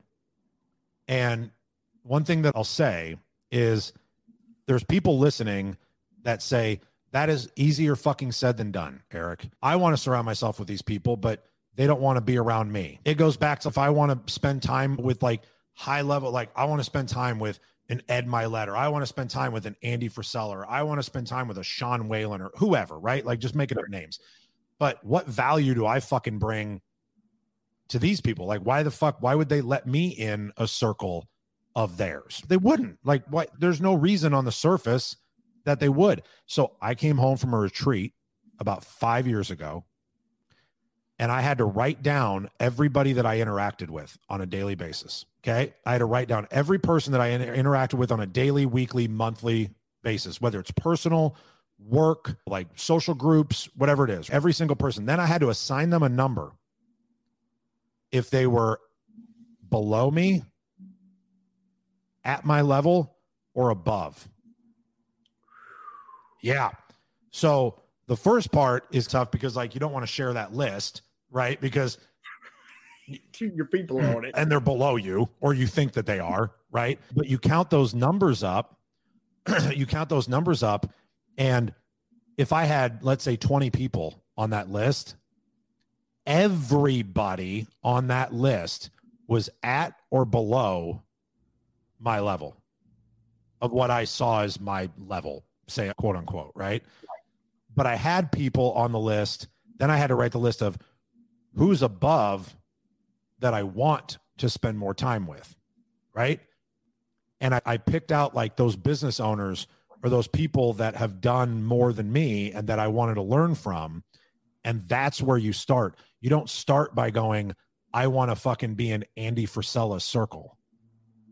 B: And one thing that I'll say is there's people listening that say that is easier fucking said than done, Eric. I want to surround myself with these people, but they don't want to be around me. It goes back to if I want to spend time with like high level, like I want to spend time with an Ed Mylett, or I want to spend time with an Andy Frisella, or I want to spend time with a Sean Whalen or whoever, right? Like just making up names. But what value do I fucking bring to these people? Like, why the fuck? Why would they let me in a circle of theirs? They wouldn't. Like, why? There's no reason on the surface that they would. So I came home from a retreat about five years ago and I had to write down everybody that I interacted with on a daily basis. Okay. I had to write down every person that I inter- interacted with on a daily, weekly, monthly basis, whether it's personal, work, like social groups, whatever it is, every single person. Then I had to assign them a number. If they were below me, at my level, or above. Yeah. So the first part is tough because, like, you don't want to share that list right? Because
A: your people are on it
B: and they're below you, or you think that they are, right? But you count those numbers up, *clears throat* you count those numbers up, and if I had, let's say, 20 people on that list, everybody on that list was at or below my level of what I saw as my level, say quote unquote, right? But I had people on the list. Then I had to write the list of who's above that I want to spend more time with, right? And I, I, picked out like those business owners or those people that have done more than me and that I wanted to learn from. And that's where you start. You don't start by going, I want to fucking be in Andy Frisella's circle,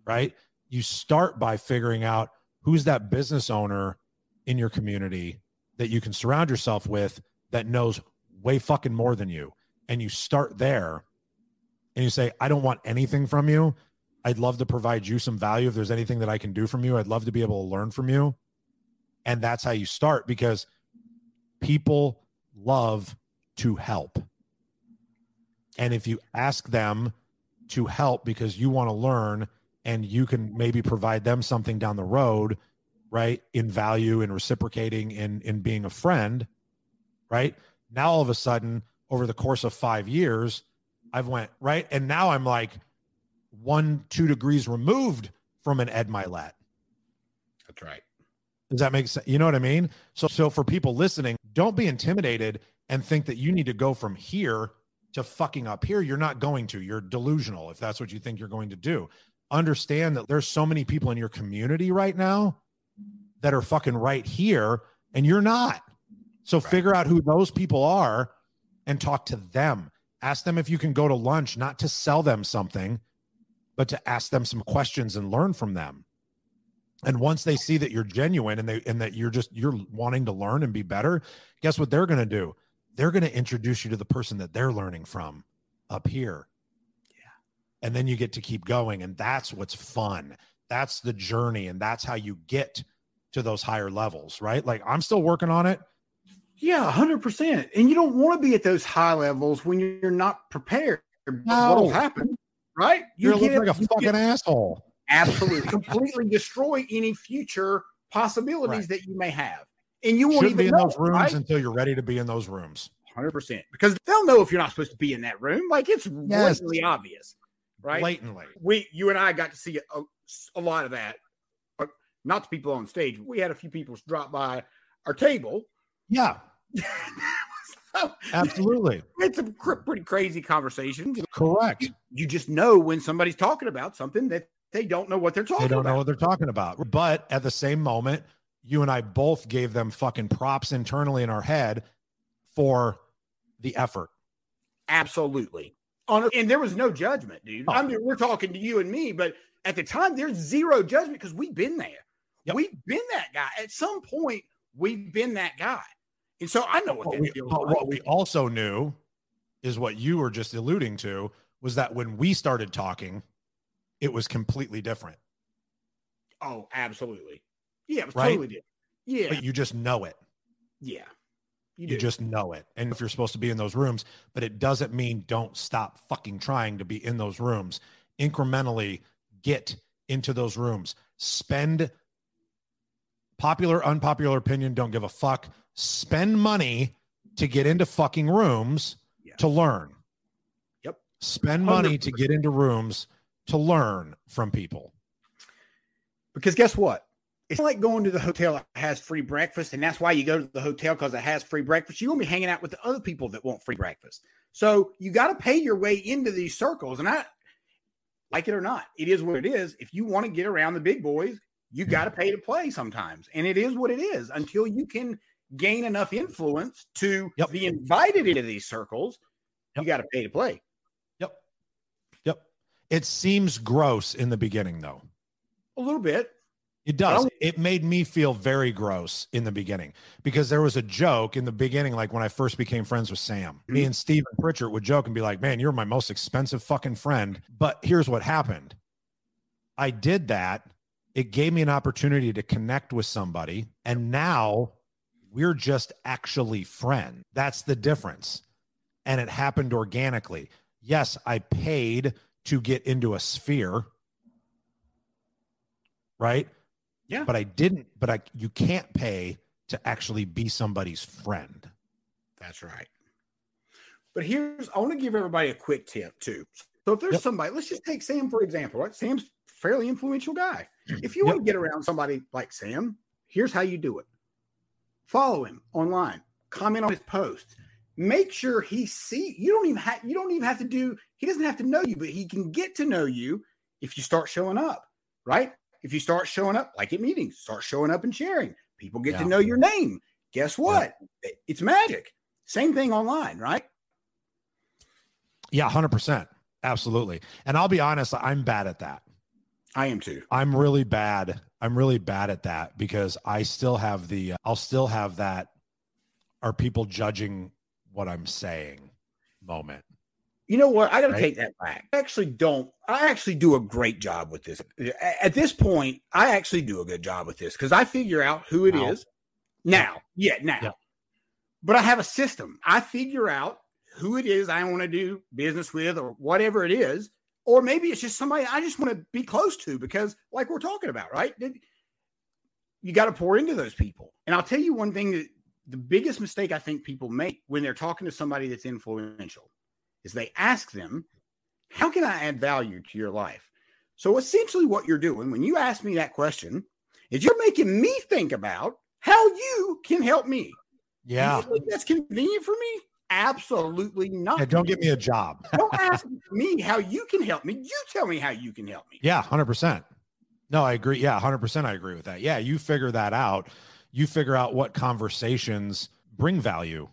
B: right? You start by figuring out who's that business owner in your community that you can surround yourself with that knows way fucking more than you and you start there and you say, I don't want anything from you. I'd love to provide you some value. If there's anything that I can do from you, I'd love to be able to learn from you. And that's how you start because people love to help. And if you ask them to help because you want to learn and you can maybe provide them something down the road, right? In value and reciprocating in in being a friend, right? Now all of a sudden over the course of five years, I've went right, and now I'm like one, two degrees removed from an Ed Mylett.
A: That's right.
B: Does that make sense? You know what I mean? So, so for people listening, don't be intimidated and think that you need to go from here to fucking up here. You're not going to. You're delusional if that's what you think you're going to do. Understand that there's so many people in your community right now that are fucking right here, and you're not. So right. figure out who those people are and talk to them. Ask them if you can go to lunch, not to sell them something, but to ask them some questions and learn from them. And once they see that you're genuine and they and that you're just you're wanting to learn and be better, guess what they're going to do? They're going to introduce you to the person that they're learning from up here. Yeah. And then you get to keep going and that's what's fun. That's the journey and that's how you get to those higher levels, right? Like I'm still working on it.
A: Yeah, hundred percent. And you don't want to be at those high levels when you're not prepared. No. What'll happen, right?
B: You look like a fucking get, asshole.
A: Absolutely, *laughs* completely destroy any future possibilities right. that you may have, and you won't Shouldn't even
B: be
A: in know,
B: those rooms
A: right?
B: until you're ready to be in those rooms.
A: Hundred percent, because they'll know if you're not supposed to be in that room. Like it's yes. blatantly obvious, right?
B: Blatantly.
A: We, you and I, got to see a, a lot of that not the people on stage. We had a few people drop by our table.
B: Yeah. *laughs* so, Absolutely.
A: It's a cr- pretty crazy conversation.
B: Correct.
A: You, you, just know when somebody's talking about something that they don't know what they're talking
B: They don't
A: about.
B: know what they're talking about. But at the same moment, you and I both gave them fucking props internally in our head for the effort.
A: Absolutely. On, and there was no judgment, dude. Oh. I mean, we're talking to you and me, but at the time, there's zero judgment because we've been there. Yep. We've been that guy. At some point, we've been that guy. And so I know what, what
B: we,
A: feels
B: like. What we also knew is what you were just alluding to was that when we started talking, it was completely different.
A: Oh, absolutely. Yeah, it was right? totally different. Yeah.
B: But you just know it.
A: Yeah.
B: You, you just know it. And if you're supposed to be in those rooms, but it doesn't mean don't stop fucking trying to be in those rooms. Incrementally get into those rooms. Spend popular, unpopular opinion, don't give a fuck. Spend money to get into fucking rooms yeah. to learn.
A: Yep.
B: Spend money 100%. to get into rooms to learn from people.
A: Because guess what? It's like going to the hotel that has free breakfast, and that's why you go to the hotel because it has free breakfast. You're gonna be hanging out with the other people that want free breakfast. So you got to pay your way into these circles. And I like it or not, it is what it is. If you want to get around the big boys, you got to pay to play sometimes. And it is what it is until you can gain enough influence to yep. be invited into these circles. Yep. You got to pay to play.
B: Yep. Yep. It seems gross in the beginning, though.
A: A little bit.
B: It does. It made me feel very gross in the beginning because there was a joke in the beginning, like when I first became friends with Sam. Mm-hmm. Me and Steven Pritchard would joke and be like, man, you're my most expensive fucking friend. But here's what happened I did that. It gave me an opportunity to connect with somebody. And now we're just actually friends. That's the difference. And it happened organically. Yes, I paid to get into a sphere, right?
A: Yeah.
B: But I didn't, but I you can't pay to actually be somebody's friend.
A: That's right. But here's I want to give everybody a quick tip too. So if there's yep. somebody, let's just take Sam for example, right? Sam's fairly influential guy. If you yep. want to get around somebody like Sam, here's how you do it. Follow him online, comment on his posts. Make sure he see you don't even have you don't even have to do he doesn't have to know you, but he can get to know you if you start showing up, right? If you start showing up, like at meetings, start showing up and sharing. People get yeah. to know your name. Guess what? Yeah. It's magic. Same thing online, right?
B: Yeah, 100%. Absolutely. And I'll be honest, I'm bad at that.
A: I am too.
B: I'm really bad. I'm really bad at that because I still have the, uh, I'll still have that. Are people judging what I'm saying moment?
A: You know what? I got to right? take that back. I actually don't. I actually do a great job with this. At this point, I actually do a good job with this because I figure out who it now. is now. Yeah, now. Yeah. But I have a system. I figure out who it is I want to do business with or whatever it is. Or maybe it's just somebody I just want to be close to because, like we're talking about, right? You got to pour into those people. And I'll tell you one thing that the biggest mistake I think people make when they're talking to somebody that's influential is they ask them, How can I add value to your life? So essentially, what you're doing when you ask me that question is you're making me think about how you can help me.
B: Yeah.
A: that's convenient for me? Absolutely not.
B: Yeah, don't give me a job. *laughs*
A: don't ask *laughs* me how you can help me. You tell me how you can help me.
B: Yeah, 100%. No, I agree. Yeah, 100% I agree with that. Yeah, you figure that out. You figure out what conversations bring value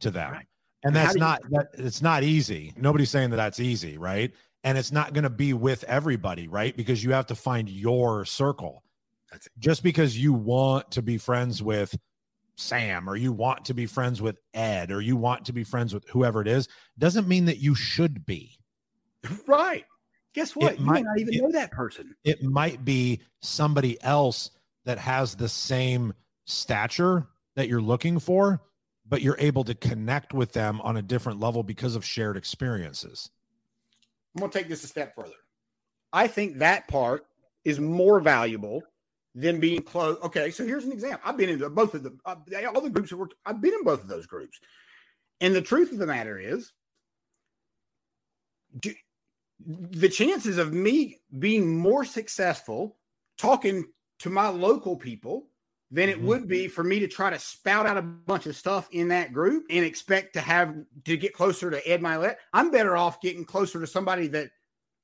B: to them. Right and that's not you- that it's not easy nobody's saying that that's easy right and it's not going to be with everybody right because you have to find your circle that's it. just because you want to be friends with sam or you want to be friends with ed or you want to be friends with whoever it is doesn't mean that you should be
A: right guess what it you might, not even it, know that person
B: it might be somebody else that has the same stature that you're looking for but you're able to connect with them on a different level because of shared experiences.
A: I'm going to take this a step further. I think that part is more valuable than being close. Okay, so here's an example. I've been in both of the uh, all the groups that worked. I've been in both of those groups, and the truth of the matter is, the chances of me being more successful talking to my local people than it
B: Mhm.
A: would be for me to try to spout out a bunch of stuff in that group and expect to have to get closer to Ed Mylett. I'm better off getting closer to somebody that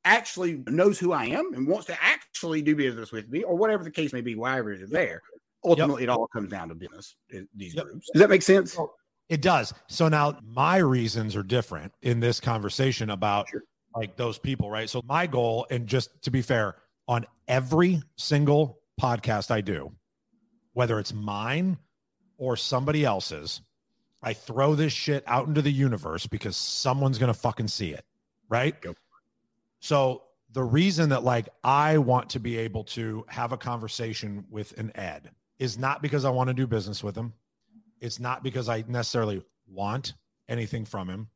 A: actually knows who I am and wants to actually do business with me or whatever the case may be, wherever it is there. Ultimately, it all comes down to business, eh, these
B: Yep.
A: groups. Does that make sense?
B: It does. So now my reasons are different in this conversation about
A: Sure.
B: like those people, right? So my goal, and just to be fair, on every single podcast I do, whether it's mine or somebody else's, I throw this shit out into the universe because someone's gonna fucking see it, right?
A: Go.
B: So the reason that like I want to be able to have a conversation with an Ed is not because I want to do business with him. It's not because I necessarily want anything from him.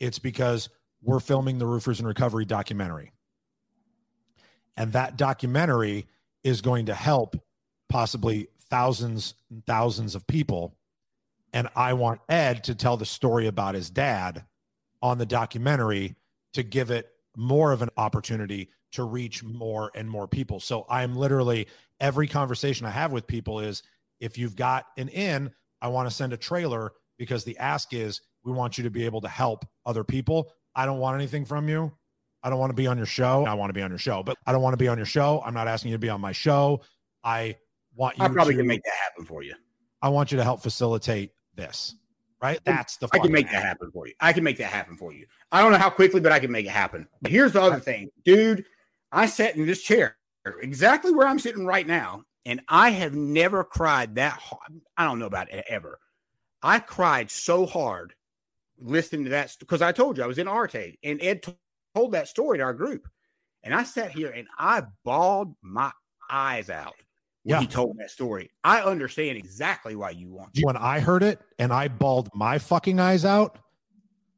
B: It's because we're filming the Roofers and Recovery documentary. And that documentary is going to help possibly thousands and thousands of people. And I want Ed to tell the story about his dad on the documentary to give it more of an opportunity to reach more and more people. So I'm literally every conversation I have with people is if you've got an in, I want to send a trailer because the ask is we want you to be able to help other people. I don't want anything from you. I don't want to be on your show. I want to be on your show, but I don't want to be on your show. I'm not asking you to be on my show. I want you
A: I probably
B: to,
A: can make that happen for you.
B: I want you to help facilitate this. Right? That's the
A: I can make that happen for you. I can make that happen for you. I don't know how quickly, but I can make it happen. But here's the other thing, dude. I sat in this chair exactly where I'm sitting right now, and I have never cried that hard. I don't know about it ever. I cried so hard listening to that because I told you I was in Arte, and Ed t- told that story to our group, and I sat here and I bawled my eyes out when
B: Yeah.
A: he told that story. I understand exactly why you want.
B: when I heard it and I bawled my fucking eyes out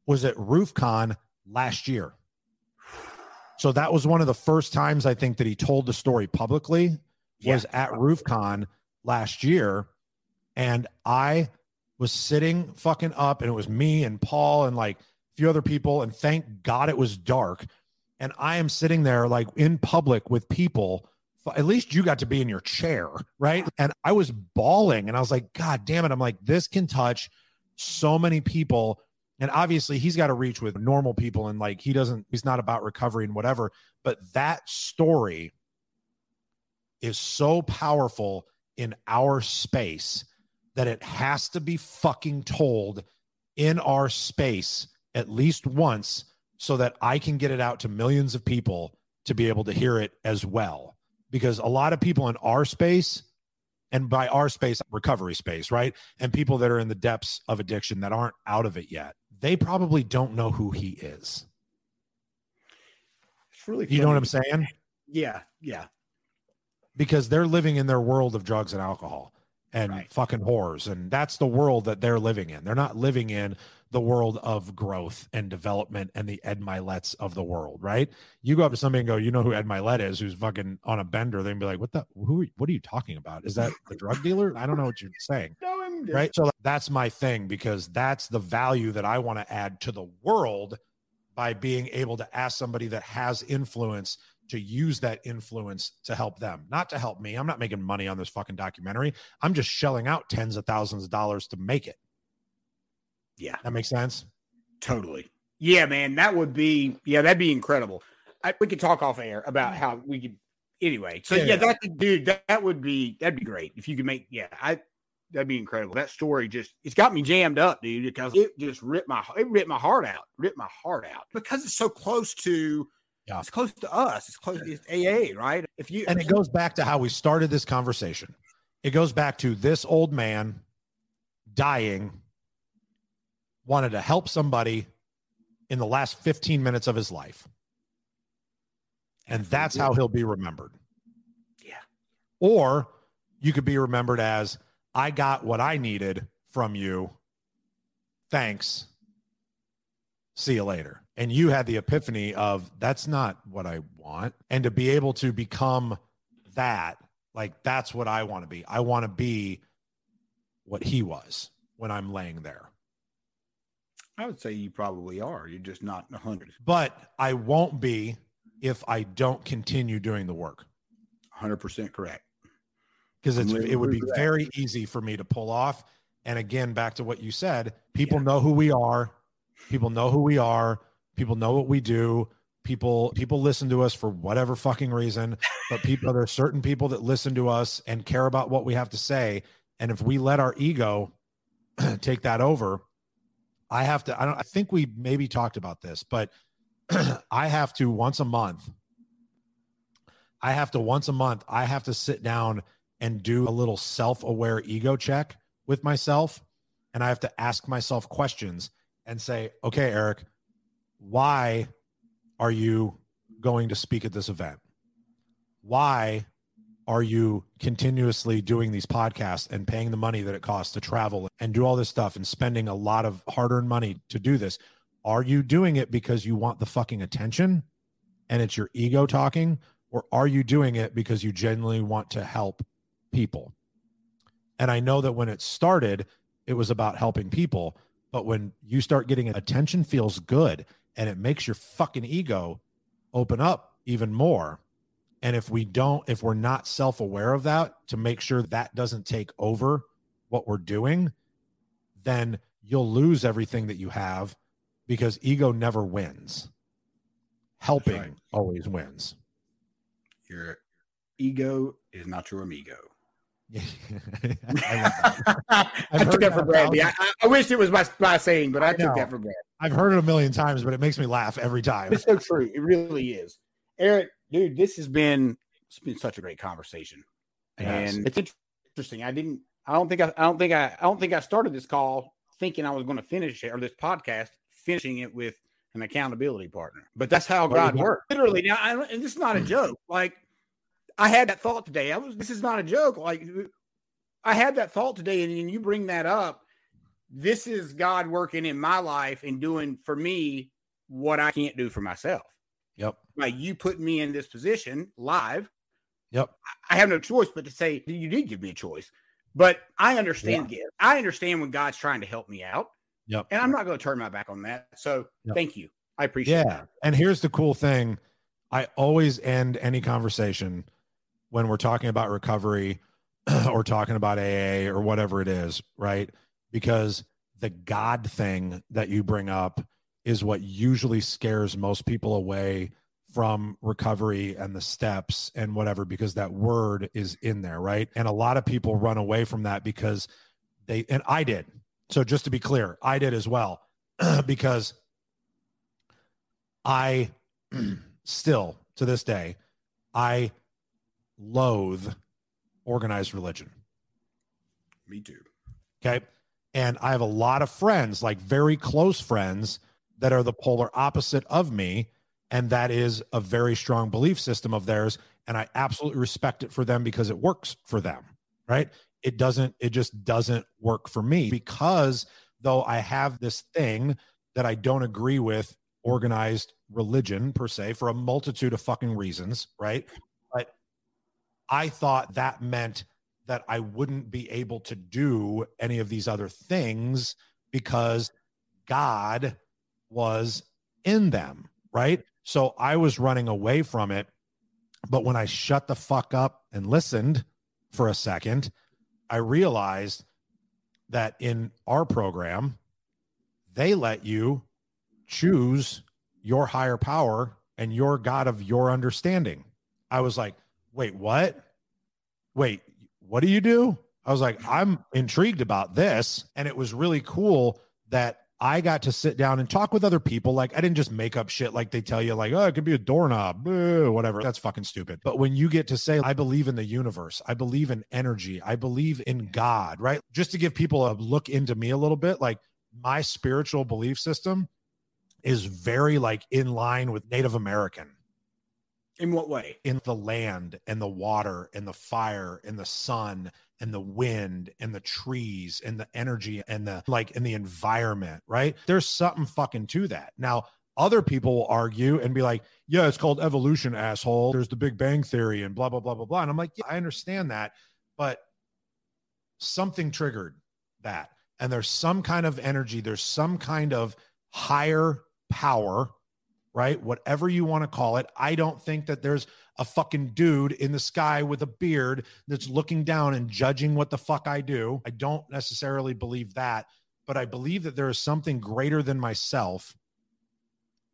B: was at RoofCon last year. So that was one of the first times I think that he told the story publicly was at RoofCon last year. And I was sitting fucking up and it was me and Paul and like a few other people. And thank God it was dark. And I am sitting there like in public with people. At least you got to be in your chair, right? And I was bawling and I was like, God damn it. I'm like, this can touch so many people. And obviously he's got to reach with normal people and like he doesn't, he's not about recovery and whatever. But that story is so powerful in our space that it has to be fucking told in our space at least once so that I can get it out to millions of people to be able to hear it as well. Because a lot of people in our space, and by our space, recovery space, right? And people that are in the depths of addiction that aren't out of it yet, they probably don't know who he is.
A: It's really
B: You know what. I'm saying?
A: Yeah, yeah.
B: because they're living in their world of drugs and alcohol and
A: Right.
B: fucking whores. And that's the world that they're living in. They're not living in the world of growth and development and the Ed Myletts of the world, right? You go up to somebody and go, you know who Ed Mylett is, who's fucking on a bender. They'd be like, what the, who, what are you talking about? Is that the drug dealer? I don't know what you're saying *laughs*
A: No, I'm
B: right so that's my thing because that's the value that i want to add to the world by being able to ask somebody that has influence to use that influence to help them not to help me i'm not making money on this fucking documentary i'm just shelling out tens of thousands of dollars to make it
A: Yeah,
B: that makes sense
A: totally. Yeah, man, that would be yeah, that'd be incredible. I, we could talk off air about how we could. Anyway, so
B: Yeah,
A: yeah,
B: yeah.
A: that could- dude, that, that would be that'd be great if you could make. Yeah, I that'd be incredible. That story just it's got me jammed up, dude, because it just ripped my it ripped my heart out, ripped my heart out because it's so close to.
B: Yeah.
A: It's close to us. It's close. It's AA, right? If you
B: and it goes back to how we started this conversation it goes back to this old man dying wanted to help somebody in the last 15 minutes of his life. And that's how he'll be remembered.
A: Yeah.
B: or you could be remembered as i got what i needed from you. Thanks. See you later. And you had the epiphany of that's not what i want. And to be able to become that like that's what i want to be. I want to be what he was when i'm laying there
A: I would say you probably are. You're just not a hundred.
B: but i won't be if i don't continue doing the work
A: Hundred percent correct.
B: because it's it would be
A: that.
B: very easy for me to pull off. And again, back to what you said, people know who we are. People know who we are. People know what we do. People people listen to us for whatever fucking reason. But people there are certain people that listen to us and care about what we have to say. And if we let our ego *clears throat* take that over, I have to. I don't. I think we maybe talked about this, but *clears throat* I have to once a month. I have to once a month. I have to sit down and do a little self-aware ego check with myself, and I have to ask myself questions and say, "Okay, Eric, why are you going to speak at this event? Why are you continuously doing these podcasts and paying the money that it costs to travel and do all this stuff and spending a lot of hard-earned money to do this? Are you doing it because you want the fucking attention and it's your ego talking or are you doing it because you genuinely want to help people? And I know that when it started, it was about helping people, but when you start getting attention feels good and it makes your fucking ego open up even more. And if we don't, if we're not self aware of that to make sure that doesn't take over what we're doing, then you'll lose everything that you have because ego never wins. Helping
A: right.
B: always wins.
A: Your ego is not your amigo. *laughs*
B: I. *laughs*
A: I took that for
B: that
A: granted. I, I, I wish it was my, my saying, but I,
B: I
A: took that for granted.
B: I've heard it a million times, but it makes me laugh every time.
A: It's so true. It really is. Eric, dude, this has been it's been such a great conversation.
B: Yes.
A: And it's interesting. I didn't I don't think I, I don't think I I don't think I started this call thinking I was going to finish it or this podcast finishing it with an accountability partner. But that's how God works. Literally now I, and this is not a joke. Like I had that thought today. I was this is not a joke. Like I had that thought today and, and you bring that up. This is God working in my life and doing for me what I can't do for myself
B: Yep.
A: By you putting me in this position live.
B: Yep.
A: I have no choice but to say you did give me a choice. But I understand gift. I understand when God's trying to help me out.
B: Yep.
A: And I'm not going to turn my back on that. So
B: Yep.
A: thank you. I appreciate it.
B: Yeah.
A: that.
B: And here's the cool thing I always end any conversation when we're talking about recovery *clears throat* or talking about AA or whatever it is, right? Because the God thing that you bring up is what usually scares most people away from recovery and the steps and whatever, because that word is in there, right? And a lot of people run away from that because they, and I did. So just to be clear, I did as well, *clears throat* because I *clears throat* still to this day, I loathe organized religion.
A: Me too.
B: Okay. And I have a lot of friends, like very close friends, that are the polar opposite of me. And that is a very strong belief system of theirs. And I absolutely respect it for them because it works for them. Right. It doesn't, it just doesn't work for me because though I have this thing that I don't agree with organized religion per se for a multitude of fucking reasons. Right. But I thought that meant that I wouldn't be able to do any of these other things because God was in them, right? So I was running away from it. But when I shut the fuck up and listened for a second, I realized that in our program, they let you choose your higher power and your God of your understanding. I was like, wait, what? Wait, what do you do? I was like, I'm intrigued about this. And it was really cool that I got to sit down and talk with other people. Like, I didn't just make up shit like they tell you, like, oh, it could be a doorknob, whatever. That's fucking stupid. But when you get to say, I believe in the universe, I believe in energy, I believe in God, right? Just to give people a look into me a little bit, like my spiritual belief system is very like in line with Native American
A: In what way?
B: in the land and the water and the fire and the sun and the wind and the trees and the energy and the like in the environment, right? There's something fucking to that. Now, other people will argue and be like, yeah, it's called evolution, asshole. There's the Big Bang Theory and blah, blah, blah, blah, blah. And I'm like, yeah, I understand that. But something triggered that. And there's some kind of energy, there's some kind of higher power right? Whatever you want to call it. I don't think that there's a fucking dude in the sky with a beard that's looking down and judging what the fuck I do. I don't necessarily believe that, but I believe that there is something greater than myself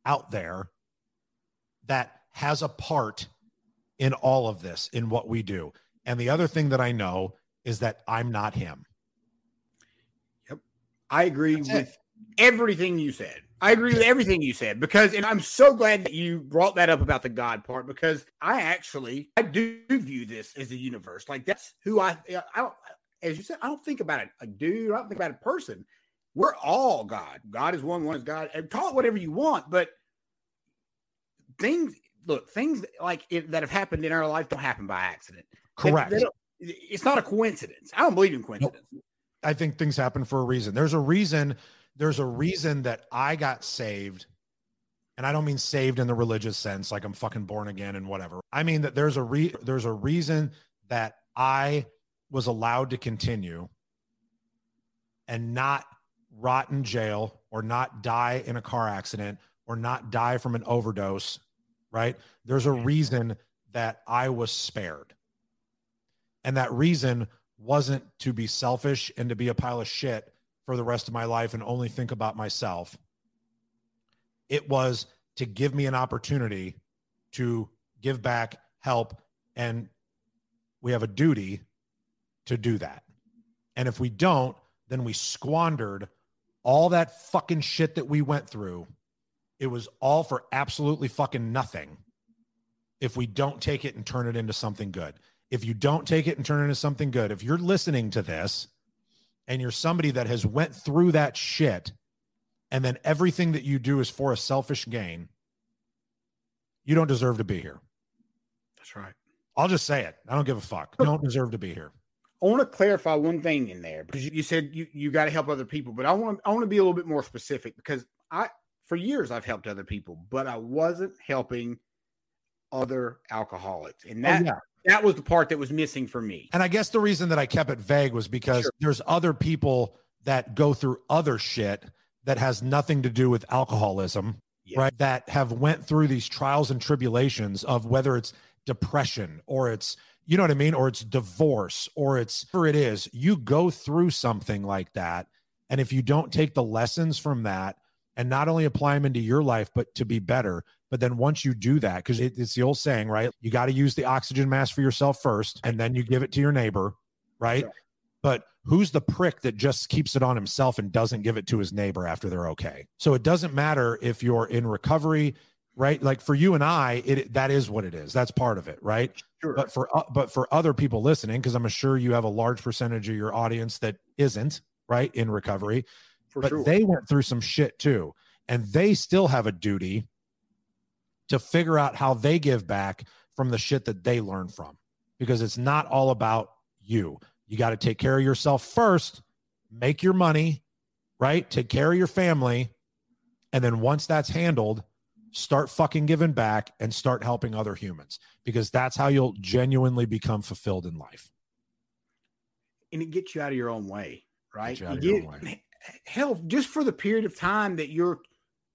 B: out there that has a part in all of this, in what we do. And the other thing that I know is that I'm not him.
A: Yep. I agree That's with it. everything you said. I agree with everything you said because, and I'm so glad that you brought that up about the God part because I actually, I do view this as a universe. Like that's who I, I don't, as you said, I don't think about it a dude. I don't think about a person. We're all God. God is one, one is God. And call it whatever you want, but things, look, things like it, that have happened in our life don't happen by accident.
B: Correct. They, they
A: it's not a coincidence. I don't believe in coincidence. Nope.
B: I think things happen for a reason. There's a reason. There's a mm-hmm. reason that I got saved. And I don't mean saved in the religious sense, like I'm fucking born again and whatever. I mean that there's a re- there's a reason that I was allowed to continue and not rot in jail or not die in a car accident or not die from an overdose, right? There's a mm-hmm. reason that I was spared. And that reason wasn't to be selfish and to be a pile of shit for the rest of my life and only think about myself. It was to give me an opportunity to give back, help, and we have a duty to do that. And if we don't, then we squandered all that fucking shit that we went through. It was all for absolutely fucking nothing if we don't take it and turn it into something good if you don't take it and turn it into something good, if you're listening to this and you're somebody that has went through that shit and then everything that you do is for a selfish gain, you don't deserve to be here.
A: That's right.
B: I'll just say it. I don't give a fuck. You don't deserve to be here.
A: I want to clarify one thing in there because you said you, you got to help other people, but I want I want to be a little bit more specific because I for years I've helped other people, but I wasn't helping other alcoholics. And oh, that oh, yeah that was the part that was missing for me.
B: And I guess the reason that I kept it vague was because sure. there's other people that go through other shit that has nothing to do with alcoholism, yeah. right? That have went through these trials and tribulations of whether it's depression or it's you know what I mean or it's divorce or it's whatever it is. You go through something like that and if you don't take the lessons from that and not only apply them into your life but to be better, but then once you do that, because it, it's the old saying, right? You got to use the oxygen mask for yourself first, and then you give it to your neighbor, right? Sure. But who's the prick that just keeps it on himself and doesn't give it to his neighbor after they're okay? So it doesn't matter if you're in recovery, right? Like for you and I, it that is what it is. That's part of it, right? Sure. But for uh, but for other people listening, because I'm sure you have a large percentage of your audience that isn't right in recovery, for but sure. they went through some shit too, and they still have a duty to figure out how they give back from the shit that they learn from because it's not all about you. You got to take care of yourself first, make your money, right? Take care of your family. And then once that's handled, start fucking giving back and start helping other humans because that's how you'll genuinely become fulfilled in life.
A: And it gets you out of your own way, right? You you get, hell, just for the period of time that you're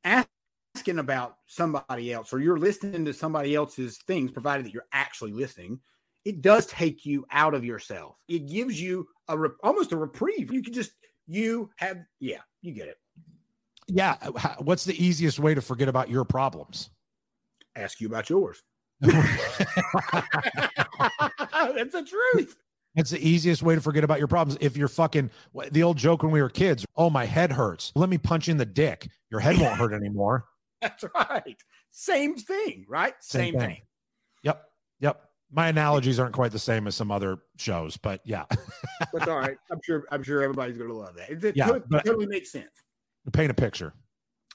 A: asked asking about somebody else or you're listening to somebody else's things, provided that you're actually listening, it does take you out of yourself. It gives you a re- almost a reprieve. You can just you have yeah, you get it.
B: Yeah, uh, what's the easiest way to forget about your problems?
A: Ask you about yours. *laughs* *laughs* That's the truth.
B: It's the easiest way to forget about your problems. If you're fucking the old joke when we were kids, oh, my head hurts. Let me punch in the dick. Your head won't hurt anymore.
A: That's right. Same thing, right? Same, Same thing. thing.
B: Yep. Yep. My analogies aren't quite the same as some other shows, but yeah. *laughs*
A: That's all right. I'm sure. I'm sure everybody's going to love that. It, yeah, totally, totally makes sense.
B: Paint a picture.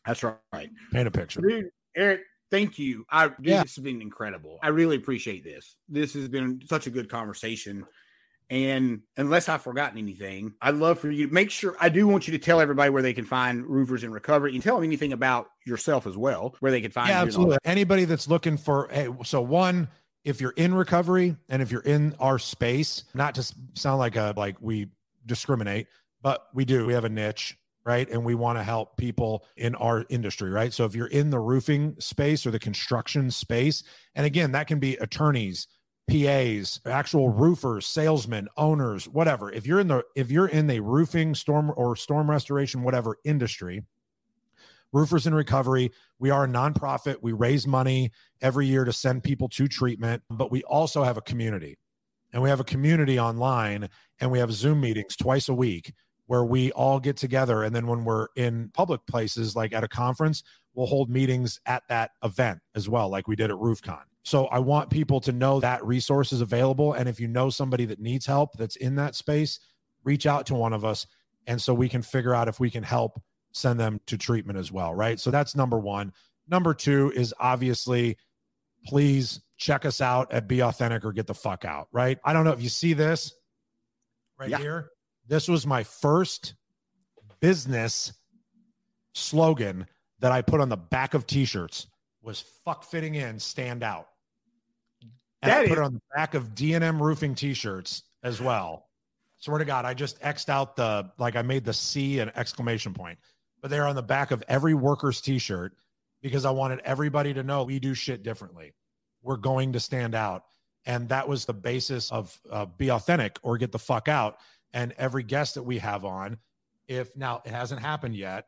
A: That's right.
B: Paint a picture,
A: dude. Eric, thank you. I dude, yeah. this has been incredible. I really appreciate this. This has been such a good conversation. And unless I've forgotten anything, I'd love for you to make sure I do want you to tell everybody where they can find roofers in recovery and tell them anything about yourself as well, where they can find
B: yeah, absolutely. Anybody that's looking for hey, so one, if you're in recovery and if you're in our space, not to sound like a like we discriminate, but we do. We have a niche. right? And we want to help people in our industry, right? So if you're in the roofing space or the construction space, and again, that can be attorneys, PAs, actual roofers, salesmen, owners, whatever. If you're in the if you're in the roofing, storm or storm restoration, whatever industry, Roofers in Recovery, we are a nonprofit. We raise money every year to send people to treatment, but we also have a community. And we have a community online and we have Zoom meetings twice a week where we all get together. And then when we're in public places, like at a conference, we'll hold meetings at that event as well, like we did at RoofCon. So I want people to know that resource is available. And if you know somebody that needs help that's in that space, reach out to one of us. And so we can figure out if we can help send them to treatment as well. Right. So that's number one. Number two is obviously please check us out at Be Authentic or Get the Fuck Out. Right. I don't know if you see this right yeah. here. This was my first business slogan that I put on the back of t-shirts was fuck fitting in, stand out. And that I put is- it on the back of D&M roofing t-shirts as well. Swear to God, I just X'd out the like I made the C an exclamation point, but they're on the back of every worker's t-shirt because I wanted everybody to know we do shit differently. We're going to stand out. And that was the basis of uh, be authentic or get the fuck out and every guest that we have on if now it hasn't happened yet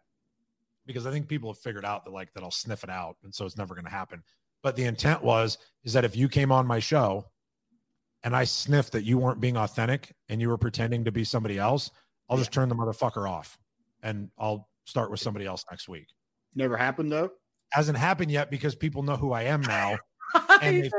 B: because i think people have figured out that like that i'll sniff it out and so it's never going to happen but the intent was is that if you came on my show and i sniffed that you weren't being authentic and you were pretending to be somebody else i'll just turn the motherfucker off and i'll start with somebody else next week
A: never happened though
B: hasn't happened yet because people know who i am now *laughs* and, if,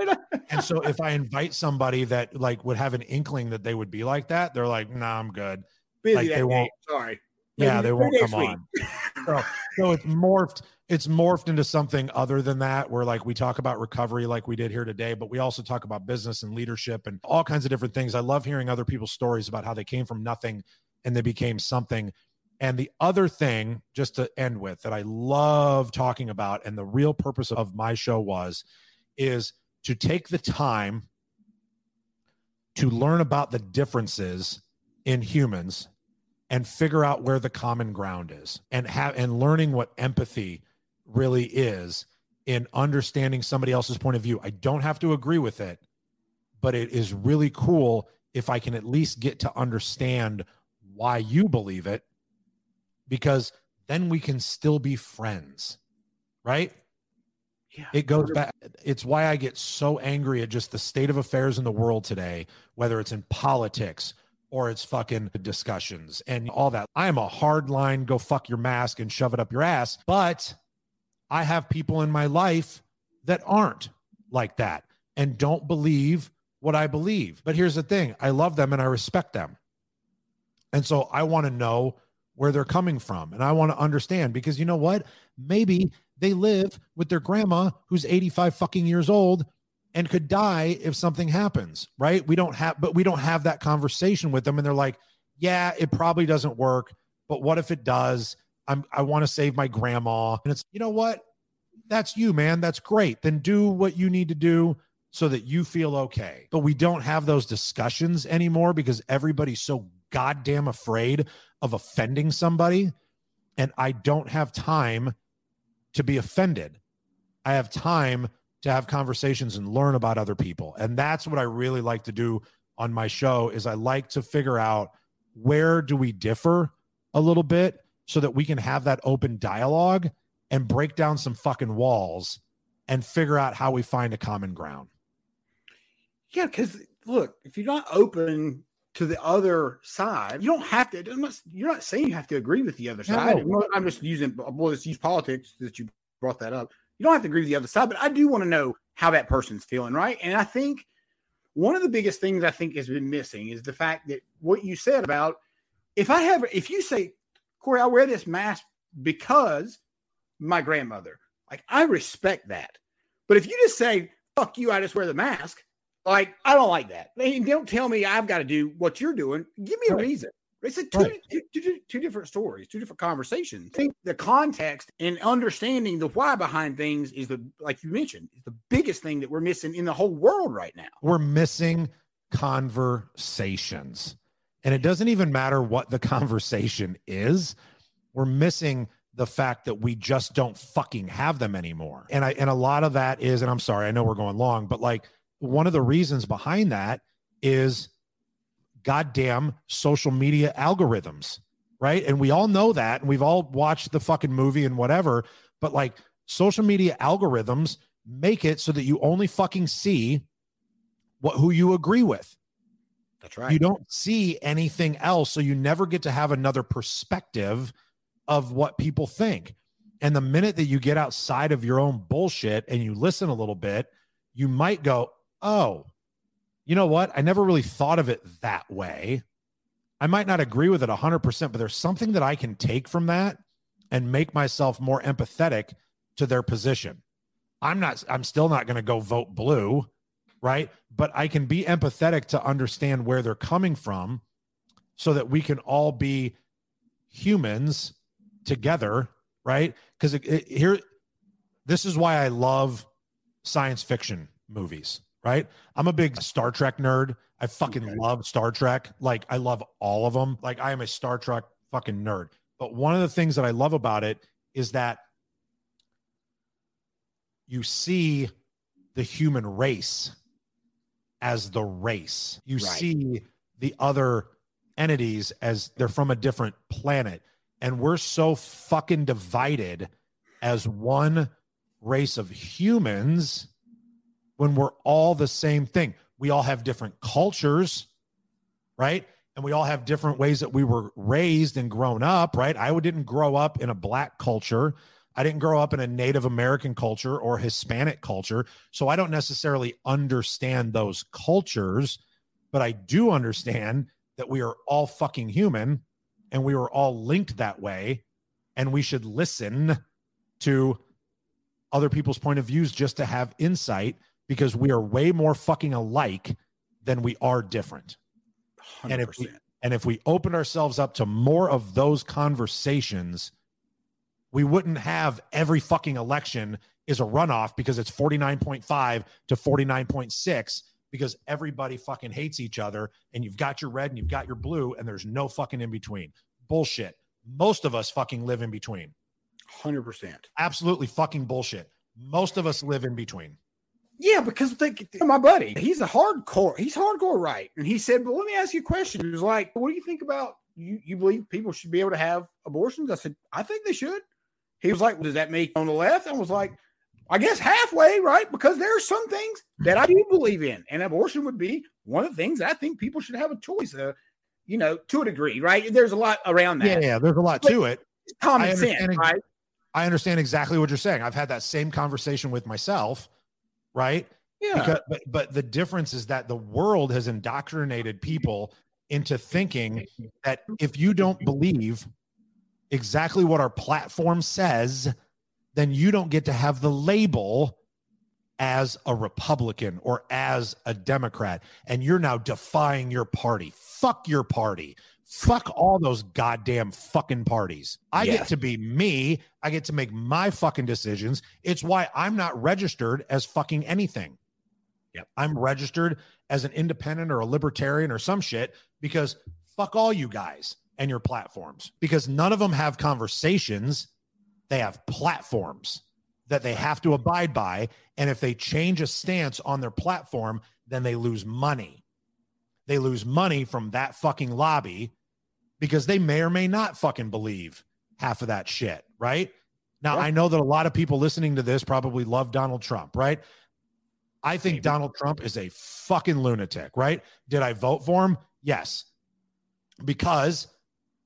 B: and so if I invite somebody that like would have an inkling that they would be like that, they're like, "Nah, I'm good."
A: Busy like they won't. Sorry.
B: Yeah, they won't come week. on. *laughs* so, so it's morphed. It's morphed into something other than that, where like we talk about recovery, like we did here today, but we also talk about business and leadership and all kinds of different things. I love hearing other people's stories about how they came from nothing and they became something. And the other thing, just to end with, that I love talking about, and the real purpose of my show was is to take the time to learn about the differences in humans and figure out where the common ground is and have and learning what empathy really is in understanding somebody else's point of view. I don't have to agree with it, but it is really cool if I can at least get to understand why you believe it because then we can still be friends. Right? Yeah, it goes back. It's why I get so angry at just the state of affairs in the world today, whether it's in politics or it's fucking discussions and all that. I am a hard line, go fuck your mask and shove it up your ass. But I have people in my life that aren't like that and don't believe what I believe. But here's the thing I love them and I respect them. And so I want to know where they're coming from and I want to understand because you know what? Maybe they live with their grandma who's 85 fucking years old and could die if something happens, right? We don't have, but we don't have that conversation with them. And they're like, yeah, it probably doesn't work, but what if it does? I'm, I want to save my grandma. And it's, you know what? That's you, man. That's great. Then do what you need to do so that you feel okay. But we don't have those discussions anymore because everybody's so goddamn afraid of offending somebody. And I don't have time to be offended. I have time to have conversations and learn about other people. And that's what I really like to do on my show is I like to figure out where do we differ a little bit so that we can have that open dialogue and break down some fucking walls and figure out how we find a common ground.
A: Yeah, because look, if you're not open to the other side. You don't have to. Not, you're not saying you have to agree with the other side. No. I'm just using. Well, let's use politics that you brought that up. You don't have to agree with the other side, but I do want to know how that person's feeling, right? And I think one of the biggest things I think has been missing is the fact that what you said about if I have, if you say, Corey, I wear this mask because my grandmother, like I respect that. But if you just say, fuck you, I just wear the mask, like, I don't like that. They don't tell me I've got to do what you're doing. Give me a reason. It's a two, right. two, two, two different stories, two different conversations. I think the context and understanding the why behind things is the, like you mentioned, is the biggest thing that we're missing in the whole world right now.
B: We're missing conversations. And it doesn't even matter what the *laughs* conversation is. we're missing the fact that we just don't fucking have them anymore. And I and a lot of that is and I'm sorry, I know we're going long, but like one of the reasons behind that is goddamn social media algorithms, right? And we all know that and we've all watched the fucking movie and whatever, but like social media algorithms make it so that you only fucking see what who you agree with.
A: That's right.
B: You don't see anything else. So you never get to have another perspective of what people think. And the minute that you get outside of your own bullshit and you listen a little bit, you might go, oh, you know what? I never really thought of it that way. I might not agree with it 100%, but there's something that I can take from that and make myself more empathetic to their position. I'm not, I'm still not going to go vote blue, right? But I can be empathetic to understand where they're coming from so that we can all be humans together, right? Because here, this is why I love science fiction movies, right? I'm a big Star Trek nerd. I fucking okay. love Star Trek. Like, I love all of them. Like, I am a Star Trek fucking nerd. But one of the things that I love about it is that you see the human race as the race. You right. see the other entities as they're from a different planet. And we're so fucking divided as one race of humans when we're all the same thing. We all have different cultures, right? And we all have different ways that we were raised and grown up, right? I didn't grow up in a black culture. I didn't grow up in a Native American culture or Hispanic culture. So I don't necessarily understand those cultures, but I do understand that we are all fucking human and we were all linked that way. And we should listen to other people's point of views just to have insight because we are way more fucking alike than we are different. 100%. And if we, and if we open ourselves up to more of those conversations, we wouldn't have every fucking election is a runoff because it's 49.5 to 49.6 because everybody fucking hates each other and you've got your red and you've got your blue and there's no fucking in between. Bullshit. Most of us fucking live in between.
A: 100%.
B: Absolutely fucking bullshit. Most of us live in between.
A: Yeah, because think my buddy, he's a hardcore, he's hardcore right. And he said, But let me ask you a question. He was like, What do you think about you you believe people should be able to have abortions? I said, I think they should. He was like, Does that make on the left? I was like, I guess halfway, right? Because there are some things that I do believe in, and abortion would be one of the things I think people should have a choice. Uh, you know, to a degree, right? There's a lot around that.
B: Yeah, yeah there's a lot but to it.
A: Common sense, right?
B: I understand exactly what you're saying. I've had that same conversation with myself, right?
A: Yeah.
B: Because, but, but the difference is that the world has indoctrinated people into thinking that if you don't believe exactly what our platform says, then you don't get to have the label as a Republican or as a Democrat. And you're now defying your party. Fuck your party. Fuck all those goddamn fucking parties. I yes. get to be me. I get to make my fucking decisions. It's why I'm not registered as fucking anything.
A: Yep.
B: I'm registered as an independent or a libertarian or some shit because fuck all you guys and your platforms because none of them have conversations. They have platforms that they have to abide by. And if they change a stance on their platform, then they lose money. They lose money from that fucking lobby because they may or may not fucking believe half of that shit, right? Now, I know that a lot of people listening to this probably love Donald Trump, right? I think Maybe. Donald Trump is a fucking lunatic, right? Did I vote for him? Yes. Because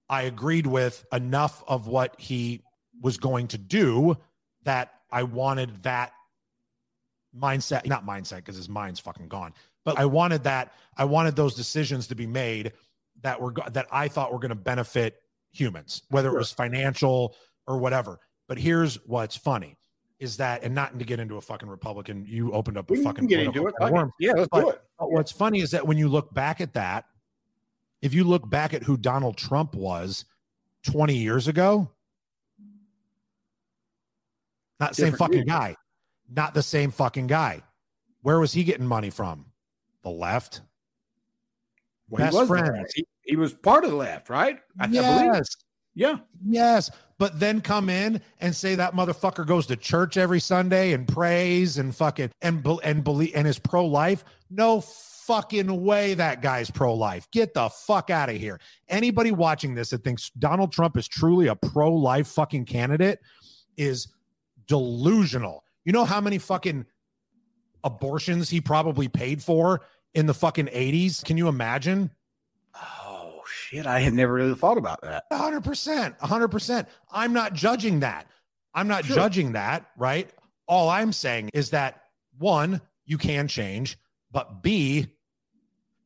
B: I agreed with enough of what he was going to do that I wanted that mindset, not mindset, because his mind's fucking gone, but I wanted that, I wanted those decisions to be made that were, that I thought were going to benefit humans, whether it was financial or whatever. But here's what's funny is that, and not to get into a fucking Republican, you opened up a
A: we
B: fucking
A: get into it. Worm, yeah, let's
B: but,
A: do it.
B: What's funny is that when you look back at that, if you look back at who Donald Trump was 20 years ago, not the same fucking guy. Not the same fucking guy. Where was he getting money from? The left.
A: Well, Best friend. He, he, was part of the left, right?
B: I, yes.
A: Yeah.
B: Yes. But then come in and say that motherfucker goes to church every Sunday and prays and fucking and and believe and is pro life. No fucking way that guy's pro life. Get the fuck out of here. Anybody watching this that thinks Donald Trump is truly a pro life fucking candidate is delusional. You know how many fucking abortions he probably paid for in the fucking 80s? Can you imagine?
A: Oh shit, I had never really thought about that.
B: 100%. 100%. I'm not judging that. I'm not sure. judging that, right? All I'm saying is that one, you can change, but B,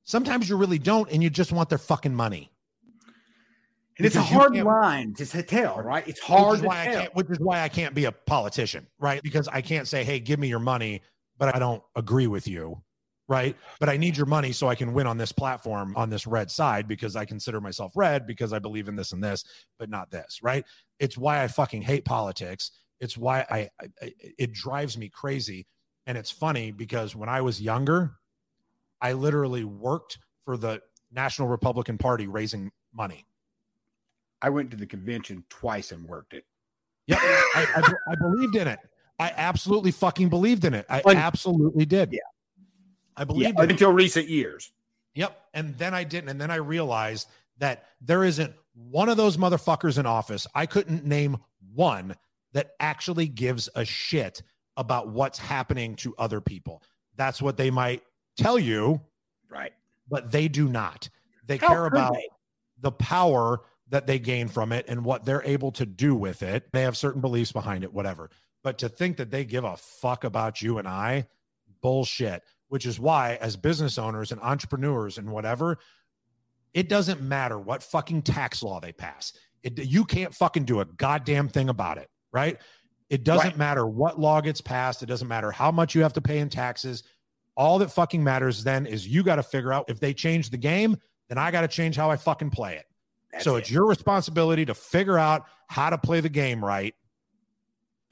B: sometimes you really don't and you just want their fucking money.
A: And it's a hard line to tell, right? It's hard
B: which is, why which is why I can't be a politician, right? Because I can't say, hey, give me your money, but I don't agree with you, right? But I need your money so I can win on this platform on this red side because I consider myself red because I believe in this and this, but not this, right? It's why I fucking hate politics. It's why I, I it drives me crazy. And it's funny because when I was younger, I literally worked for the National Republican Party raising money
A: I went to the convention twice and worked it.
B: Yeah, I, I, I, believed in it. I absolutely fucking believed in it. I absolutely did.
A: Yeah,
B: I believed
A: yeah, until recent years.
B: Yep, and then I didn't, and then I realized that there isn't one of those motherfuckers in office. I couldn't name one that actually gives a shit about what's happening to other people. That's what they might tell you,
A: right?
B: But they do not. They How care about they? the power that they gain from it and what they're able to do with it. They have certain beliefs behind it, whatever. But to think that they give a fuck about you and I, bullshit. Which is why, as business owners and entrepreneurs and whatever, it doesn't matter what fucking tax law they pass. It, you can't fucking do a goddamn thing about it, right? It doesn't right. matter what law gets passed. It doesn't matter how much you have to pay in taxes. All that fucking matters then is you got to figure out if they change the game, then I got to change how I fucking play it. That's so it's your responsibility to figure out how to play the game right.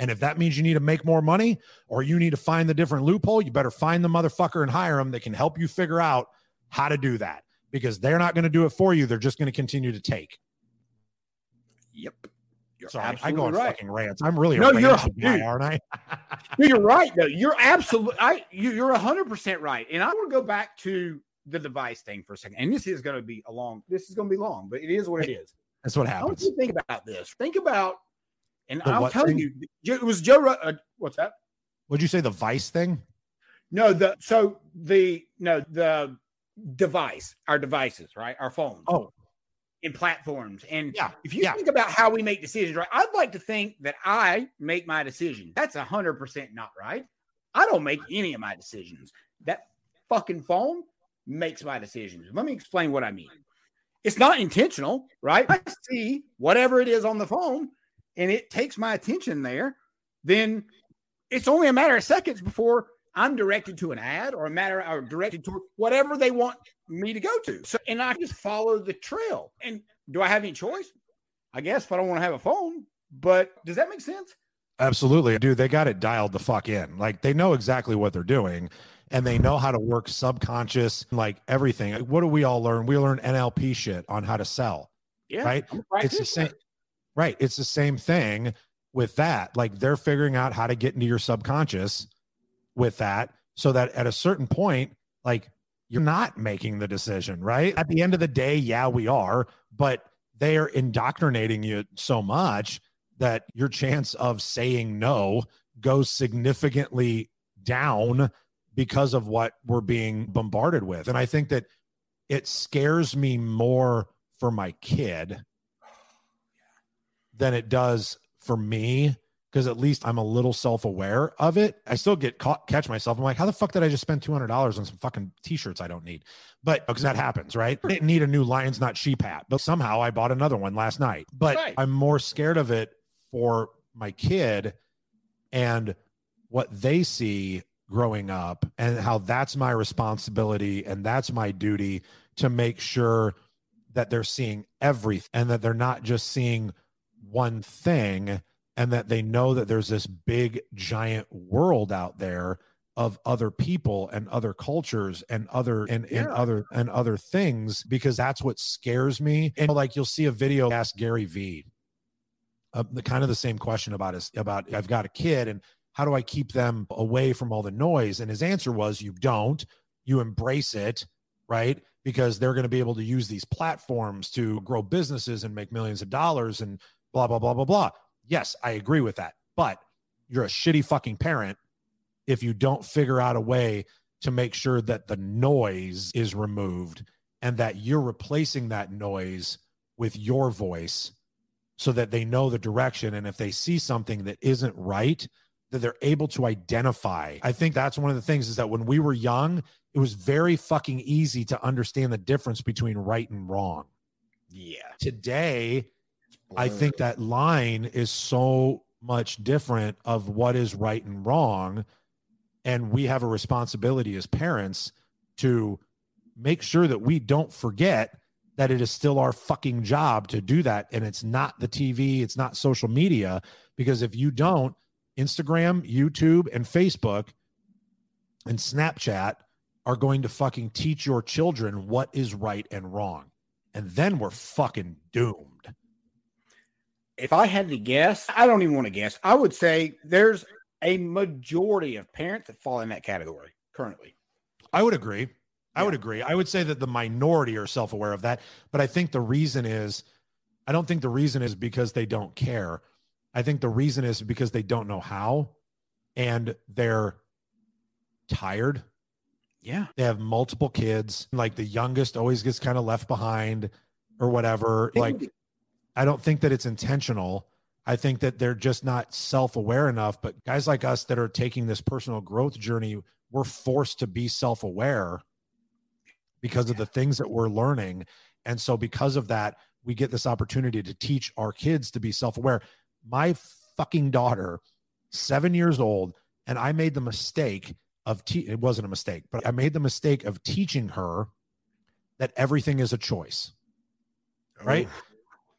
B: And if that means you need to make more money or you need to find the different loophole, you better find the motherfucker and hire them that can help you figure out how to do that because they're not going to do it for you. They're just going to continue to take.
A: Yep.
B: You're Sorry, I go on right. fucking rants. I'm really
A: no, you're guy, aren't I? *laughs* you're right. No, you're absolutely. I you, you're hundred percent right. And I want to go back to the device thing for a second. And this is going to be a long, this is going to be long, but it is what it is.
B: That's what happens.
A: you think about this. Think about, and the I'll tell thing? you, it was Joe. Uh, what's that?
B: Would you say the Vice thing?
A: No, the so the no the device, our devices, right, our phones.
B: Oh,
A: in platforms. And
B: yeah,
A: if you
B: yeah.
A: think about how we make decisions, right, I'd like to think that I make my decisions. That's a hundred percent not right. I don't make any of my decisions. That fucking phone makes my decisions. Let me explain what I mean. It's not intentional, right? I see whatever it is on the phone and it takes my attention there, then it's only a matter of seconds before I'm directed to an ad or a matter or directed to whatever they want me to go to. So and I just follow the trail. And do I have any choice? I guess if I don't want to have a phone, but does that make sense?
B: Absolutely. Dude, they got it dialed the fuck in. Like they know exactly what they're doing and they know how to work subconscious, like everything. What do we all learn? We learn NLP shit on how to sell.
A: Yeah,
B: right. It's the same. Right. It's the same thing with that. Like they're figuring out how to get into your subconscious with that so that at a certain point, like you're not making the decision, right? At the end of the day, yeah, we are, but they are indoctrinating you so much that your chance of saying no goes significantly down because of what we're being bombarded with. And I think that it scares me more for my kid than it does for me because at least I'm a little self-aware of it. I still get caught, catch myself. I'm like, how the fuck did I just spend two hundred dollars on some fucking t-shirts I don't need? But because that happens, right? I didn't need a new Lions Not Sheep hat, but somehow I bought another one last night. But right. I'm more scared of it for my kid and what they see growing up and how that's my responsibility and that's my duty to make sure that they're seeing everything and that they're not just seeing one thing and that they know that there's this big giant world out there of other people and other cultures and other and, and other and other things because that's what scares me. And like you'll see a video ask Gary Vee uh, the kind of the same question about his about I've got a kid and how do I keep them away from all the noise? And his answer was you don't, you embrace it, right? Because they're going to be able to use these platforms to grow businesses and make millions of dollars and blah blah blah blah blah. Yes, I agree with that. But you're a shitty fucking parent if you don't figure out a way to make sure that the noise is removed and that you're replacing that noise with your voice so that they know the direction and if they see something that isn't right that they're able to identify i think that's one of the things is that when we were young it was very fucking easy to understand the difference between right and wrong
A: yeah
B: today i think that line is so much different of what is right and wrong and we have a responsibility as parents to make sure that we don't forget that it is still our fucking job to do that. And it's not the TV, it's not social media. Because if you don't, Instagram, YouTube, and Facebook and Snapchat are going to fucking teach your children what is right and wrong. And then we're fucking doomed.
A: If I had to guess, I don't even want to guess. I would say there's a majority of parents that fall in that category currently.
B: I would agree. I would agree. I would say that the minority are self aware of that. But I think the reason is, I don't think the reason is because they don't care. I think the reason is because they don't know how and they're tired.
A: Yeah.
B: They have multiple kids. Like the youngest always gets kind of left behind or whatever. Like, I don't think that it's intentional. I think that they're just not self aware enough. But guys like us that are taking this personal growth journey, we're forced to be self aware because of the things that we're learning. And so, because of that, we get this opportunity to teach our kids to be self aware. My fucking daughter, seven years old, and I made the mistake of, te- it wasn't a mistake, but I made the mistake of teaching her that everything is a choice. Right. Oh.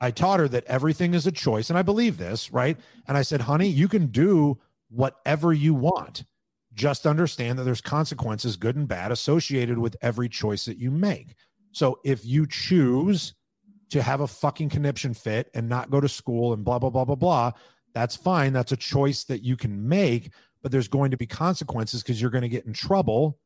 B: I taught her that everything is a choice. And I believe this. Right. And I said, honey, you can do whatever you want. Just understand that there's consequences, good and bad, associated with every choice that you make. So if you choose to have a fucking conniption fit and not go to school and blah, blah, blah, blah, blah, that's fine. That's a choice that you can make, but there's going to be consequences because you're going to get in trouble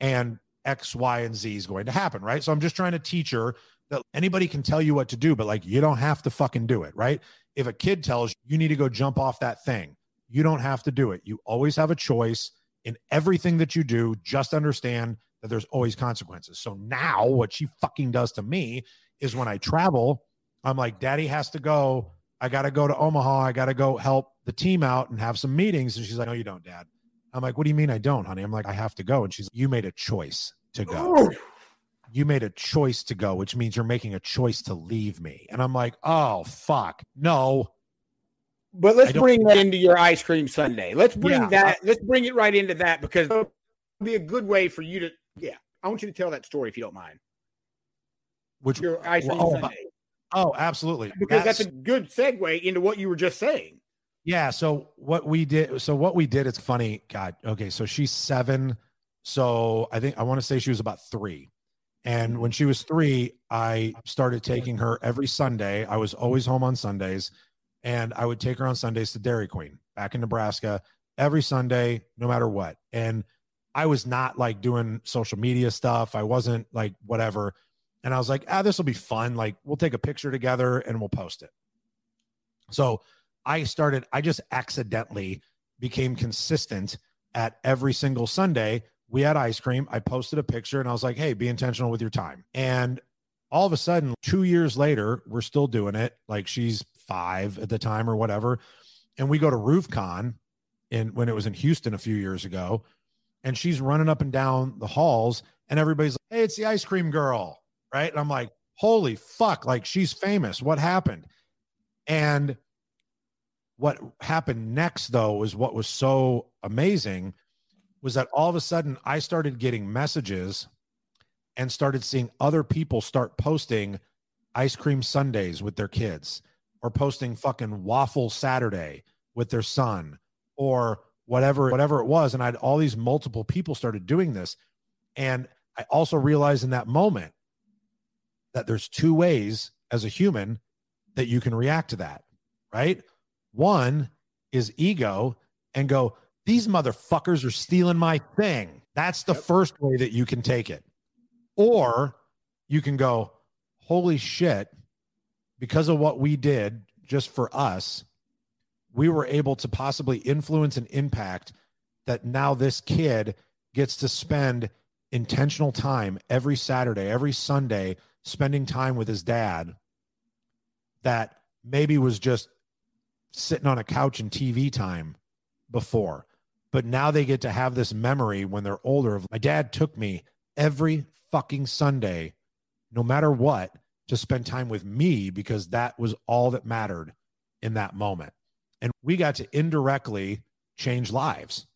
B: and X, Y, and Z is going to happen, right? So I'm just trying to teach her that anybody can tell you what to do, but like you don't have to fucking do it, right? If a kid tells you you need to go jump off that thing, you don't have to do it. You always have a choice in everything that you do. Just understand that there's always consequences. So now what she fucking does to me is when I travel, I'm like, Daddy has to go. I got to go to Omaha. I got to go help the team out and have some meetings. And she's like, No, you don't, Dad. I'm like, What do you mean I don't, honey? I'm like, I have to go. And she's like, You made a choice to go. You made a choice to go, which means you're making a choice to leave me. And I'm like, Oh, fuck. No,
A: but let's bring that into your ice cream sundae. Let's bring yeah. that. Let's bring it right into that because it'll be a good way for you to. Yeah, I want you to tell that story if you don't mind.
B: Which
A: your ice cream
B: oh,
A: sundae.
B: Oh, absolutely.
A: Because that's, that's, a good segue into what you were just saying.
B: Yeah. So what we did. So what we did. It's funny. God. Okay. So she's seven. So I think I want to say she was about three. And when she was three, I started taking her every Sunday. I was always home on Sundays and I would take her on Sundays to Dairy Queen back in Nebraska every Sunday, no matter what. And I was not like doing social media stuff. I wasn't like whatever. And I was like, ah, this will be fun. Like, we'll take a picture together and we'll post it. So I started, I just accidentally became consistent at every single Sunday. We had ice cream. I posted a picture and I was like, hey, be intentional with your time. And all of a sudden, two years later, we're still doing it. Like she's five at the time or whatever. And we go to RoofCon in when it was in Houston a few years ago. And she's running up and down the halls, and everybody's like, Hey, it's the ice cream girl. Right. And I'm like, Holy fuck, like she's famous. What happened? And what happened next, though, is what was so amazing was that all of a sudden I started getting messages and started seeing other people start posting ice cream sundaes with their kids or posting fucking waffle Saturday with their son or whatever, whatever it was. And I had all these multiple people started doing this. And I also realized in that moment that there's two ways as a human that you can react to that, right? One is ego and go, these motherfuckers are stealing my thing. That's the yep. first way that you can take it. Or you can go, holy shit, because of what we did just for us, we were able to possibly influence and impact that now this kid gets to spend intentional time every Saturday, every Sunday, spending time with his dad that maybe was just sitting on a couch and TV time before. But now they get to have this memory when they're older of my dad took me every fucking Sunday, no matter what, to spend time with me because that was all that mattered in that moment. And we got to indirectly change lives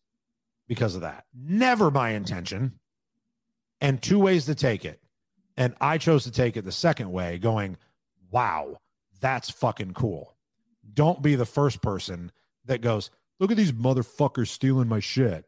B: because of that. Never my intention. And two ways to take it. And I chose to take it the second way, going, wow, that's fucking cool. Don't be the first person that goes, look at these motherfuckers stealing my shit.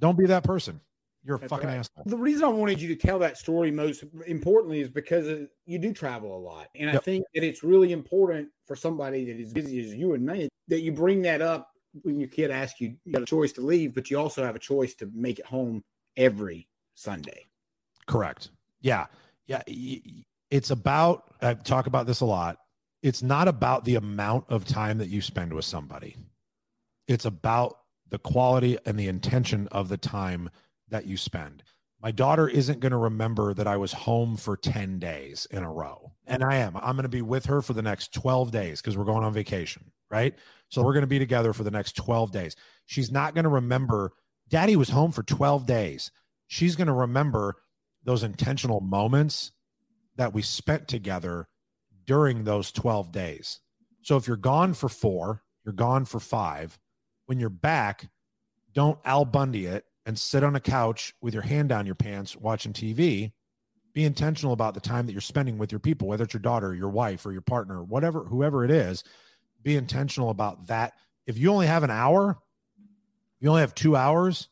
B: Don't be that person. You're a That's fucking right. asshole.
A: The reason I wanted you to tell that story most importantly is because uh, you do travel a lot. And yep. I think that it's really important for somebody that is busy as you and me that you bring that up when your kid asks you, you got a choice to leave, but you also have a choice to make it home every Sunday.
B: Correct. Yeah. Yeah. It's about, I talk about this a lot. It's not about the amount of time that you spend with somebody, it's about the quality and the intention of the time that you spend. My daughter isn't going to remember that I was home for 10 days in a row. And I am. I'm going to be with her for the next 12 days because we're going on vacation, right? So we're going to be together for the next 12 days. She's not going to remember, Daddy was home for 12 days. She's going to remember those intentional moments that we spent together during those 12 days. So if you're gone for four, you're gone for five. When you're back, don't Al Bundy it and sit on a couch with your hand down your pants watching TV, be intentional about the time that you're spending with your people, whether it's your daughter, your wife, or your partner, whatever, whoever it is. Be intentional about that. If you only have an hour, you only have two hours,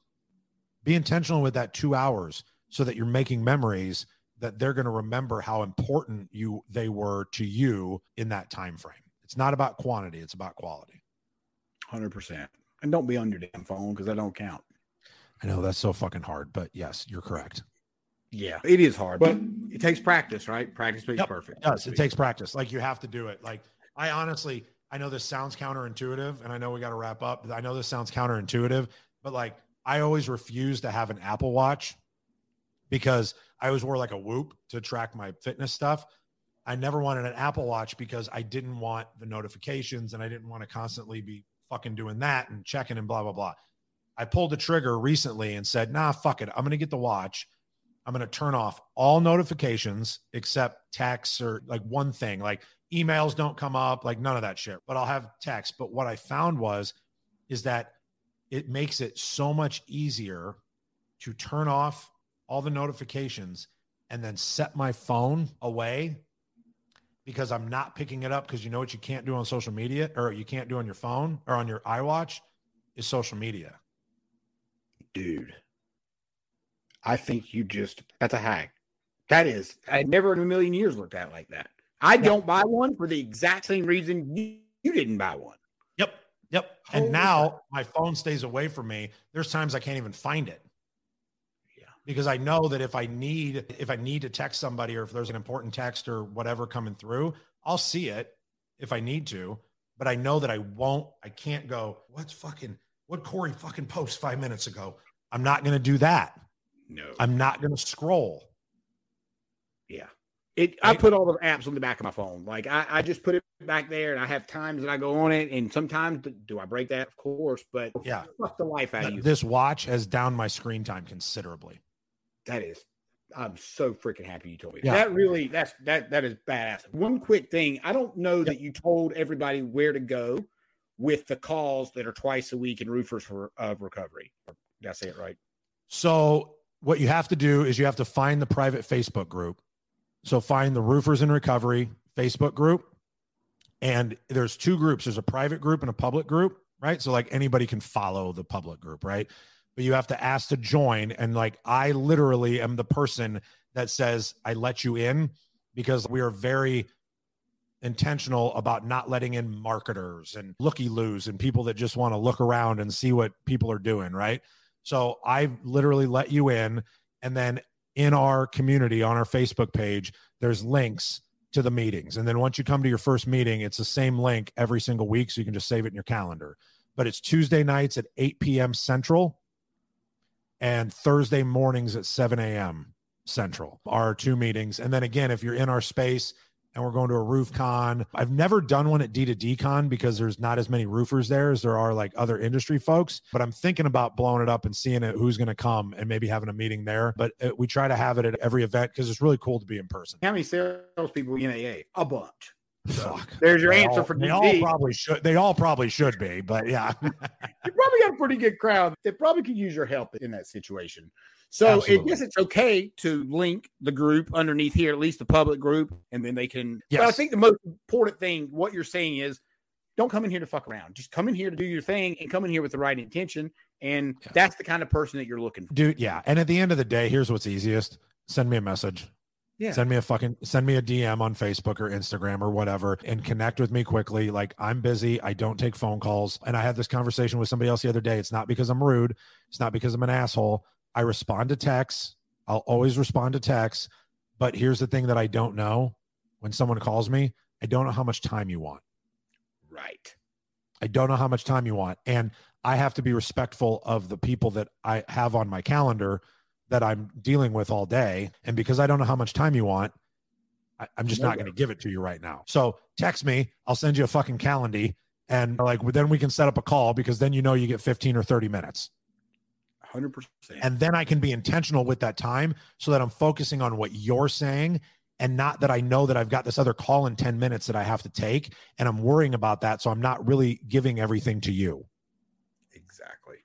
B: be intentional with that two hours so that you're making memories that they're going to remember how important you they were to you in that time frame. It's not about quantity, it's about quality.
A: 100%. And don't be on your damn phone because that don't count.
B: I know that's so fucking hard, but yes, you're correct.
A: Yeah, it is hard, but it takes practice, right? Practice makes yep, perfect.
B: Yes. It takes practice. Like you have to do it. Like I honestly, I know this sounds counterintuitive, and I know we got to wrap up. I know this sounds counterintuitive, but like I always refuse to have an Apple Watch because I always wore like a Whoop to track my fitness stuff. I never wanted an Apple Watch because I didn't want the notifications and I didn't want to constantly be fucking doing that and checking and blah blah blah. I pulled the trigger recently and said, nah, fuck it. I'm going to get the watch. I'm going to turn off all notifications except texts or like one thing, like emails don't come up, like none of that shit, but I'll have text. But what I found was, is that it makes it so much easier to turn off all the notifications and then set my phone away because I'm not picking it up because you know what you can't do on social media or you can't do on your phone or on your iWatch is social media
A: dude, I think you just that's a hack. That is, I never in a million years looked at like that. I yeah. don't buy one for the exact same reason you, you didn't buy one.
B: Yep. Yep. Holy and now God. my phone stays away from me. There's times I can't even find it. Because I know that if I need if I need to text somebody or if there's an important text or whatever coming through, I'll see it if I need to. But I know that I won't, I can't go, what's fucking what Corey fucking post five minutes ago. I'm not going to do that.
A: No,
B: I'm not going to scroll.
A: Yeah. It, I put all the apps on the back of my phone. Like I, I just put it back there, and I have times that I go on it, and sometimes do I break that? Of course, but
B: yeah,
A: fuck the life out of you.
B: This watch has down my screen time considerably.
A: That is, I'm so freaking happy you told me. Yeah. That really, that's that that is badass. One quick thing, I don't know yep. that you told everybody where to go with the calls that are twice a week in roofers for of recovery. Did I say it right?
B: So what you have to do is you have to find the private Facebook group. So find the roofers in recovery Facebook group. And there's two groups. There's a private group and a public group. right? So like anybody can follow the public group, right? But you have to ask to join. And like I literally am the person that says I let you in because we are very intentional about not letting in marketers and looky loos and people that just want to look around and see what people are doing, right? So I literally let you in. And then in our community on our Facebook page, there's links to the meetings. And then once you come to your first meeting, it's the same link every single week. So you can just save it in your calendar. But it's Tuesday nights at 8 p.m. Central and Thursday mornings at 7 a.m. Central are two meetings. And then again, if you're in our space, and we're going to a roof con. I've never done one at D2D con because there's not as many roofers there as there are like other industry folks, but I'm thinking about blowing it up and seeing it, who's going to come and maybe having a meeting there. But it, uh, we try to have it at every event because it's really cool to be in person.
A: How many salespeople in AA? A bunch. So Fuck. There's your they answer
B: all,
A: for
B: D2D. They all probably should. They all probably should be, but yeah. *laughs*
A: you probably got a pretty good crowd that probably could use your help in that situation. So it, yes, it's okay to link the group underneath here, at least the public group, and then they can. Yes. But I think the most important thing, what you're saying is, don't come in here to fuck around. Just come in here to do your thing and come in here with the right intention. And yeah. that's the kind of person that you're looking for.
B: Dude, yeah. And at the end of the day, here's what's easiest. Send me a message. Yeah. Send me a fucking send me a DM on Facebook or Instagram or whatever and connect with me quickly. Like I'm busy. I don't take phone calls. And I had this conversation with somebody else the other day. It's not because I'm rude. It's not because I'm an asshole. I respond to texts. I'll always respond to texts. But here's the thing that I don't know when someone calls me, I don't know how much time you want.
A: Right.
B: I don't know how much time you want. And I have to be respectful of the people that I have on my calendar that I'm dealing with all day. And because I don't know how much time you want, I, am just not going to give it to you right now. So text me. I'll send you a fucking calendar. And like, then we can set up a call because then you know you get 15 or 30 minutes.
A: 100%.
B: And then I can be intentional with that time so that I'm focusing on what you're saying and not that I know that I've got this other call in 10 minutes that I have to take and I'm worrying about that. So I'm not really giving everything to you.
A: Exactly.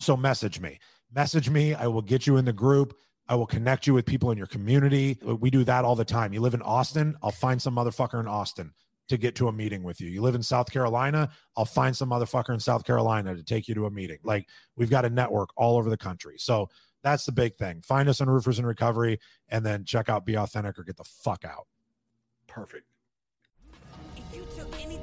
B: So message me. Message me. I will get you in the group. I will connect you with people in your community. We do that all the time. You live in Austin, I'll find some motherfucker in Austin to get to a meeting with you. You live in South Carolina, I'll find some motherfucker in South Carolina to take you to a meeting. Like we've got a network all over the country. So that's the big thing. Find us on Roofers in Recovery and then check out Be Authentic or get the fuck out.
A: Perfect.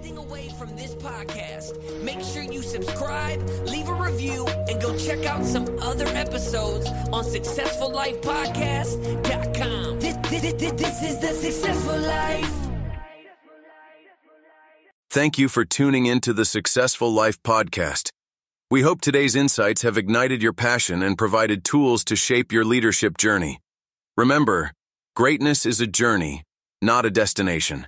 C: Anything away from this podcast, make sure you subscribe, leave a review, and go check out some other episodes on successfullifepodcast.com. This, this, this is the Successful Life.
E: Thank you for tuning in to the Successful Life podcast. We hope today's insights have ignited your passion and provided tools to shape your leadership journey. Remember, greatness is a journey, not a destination.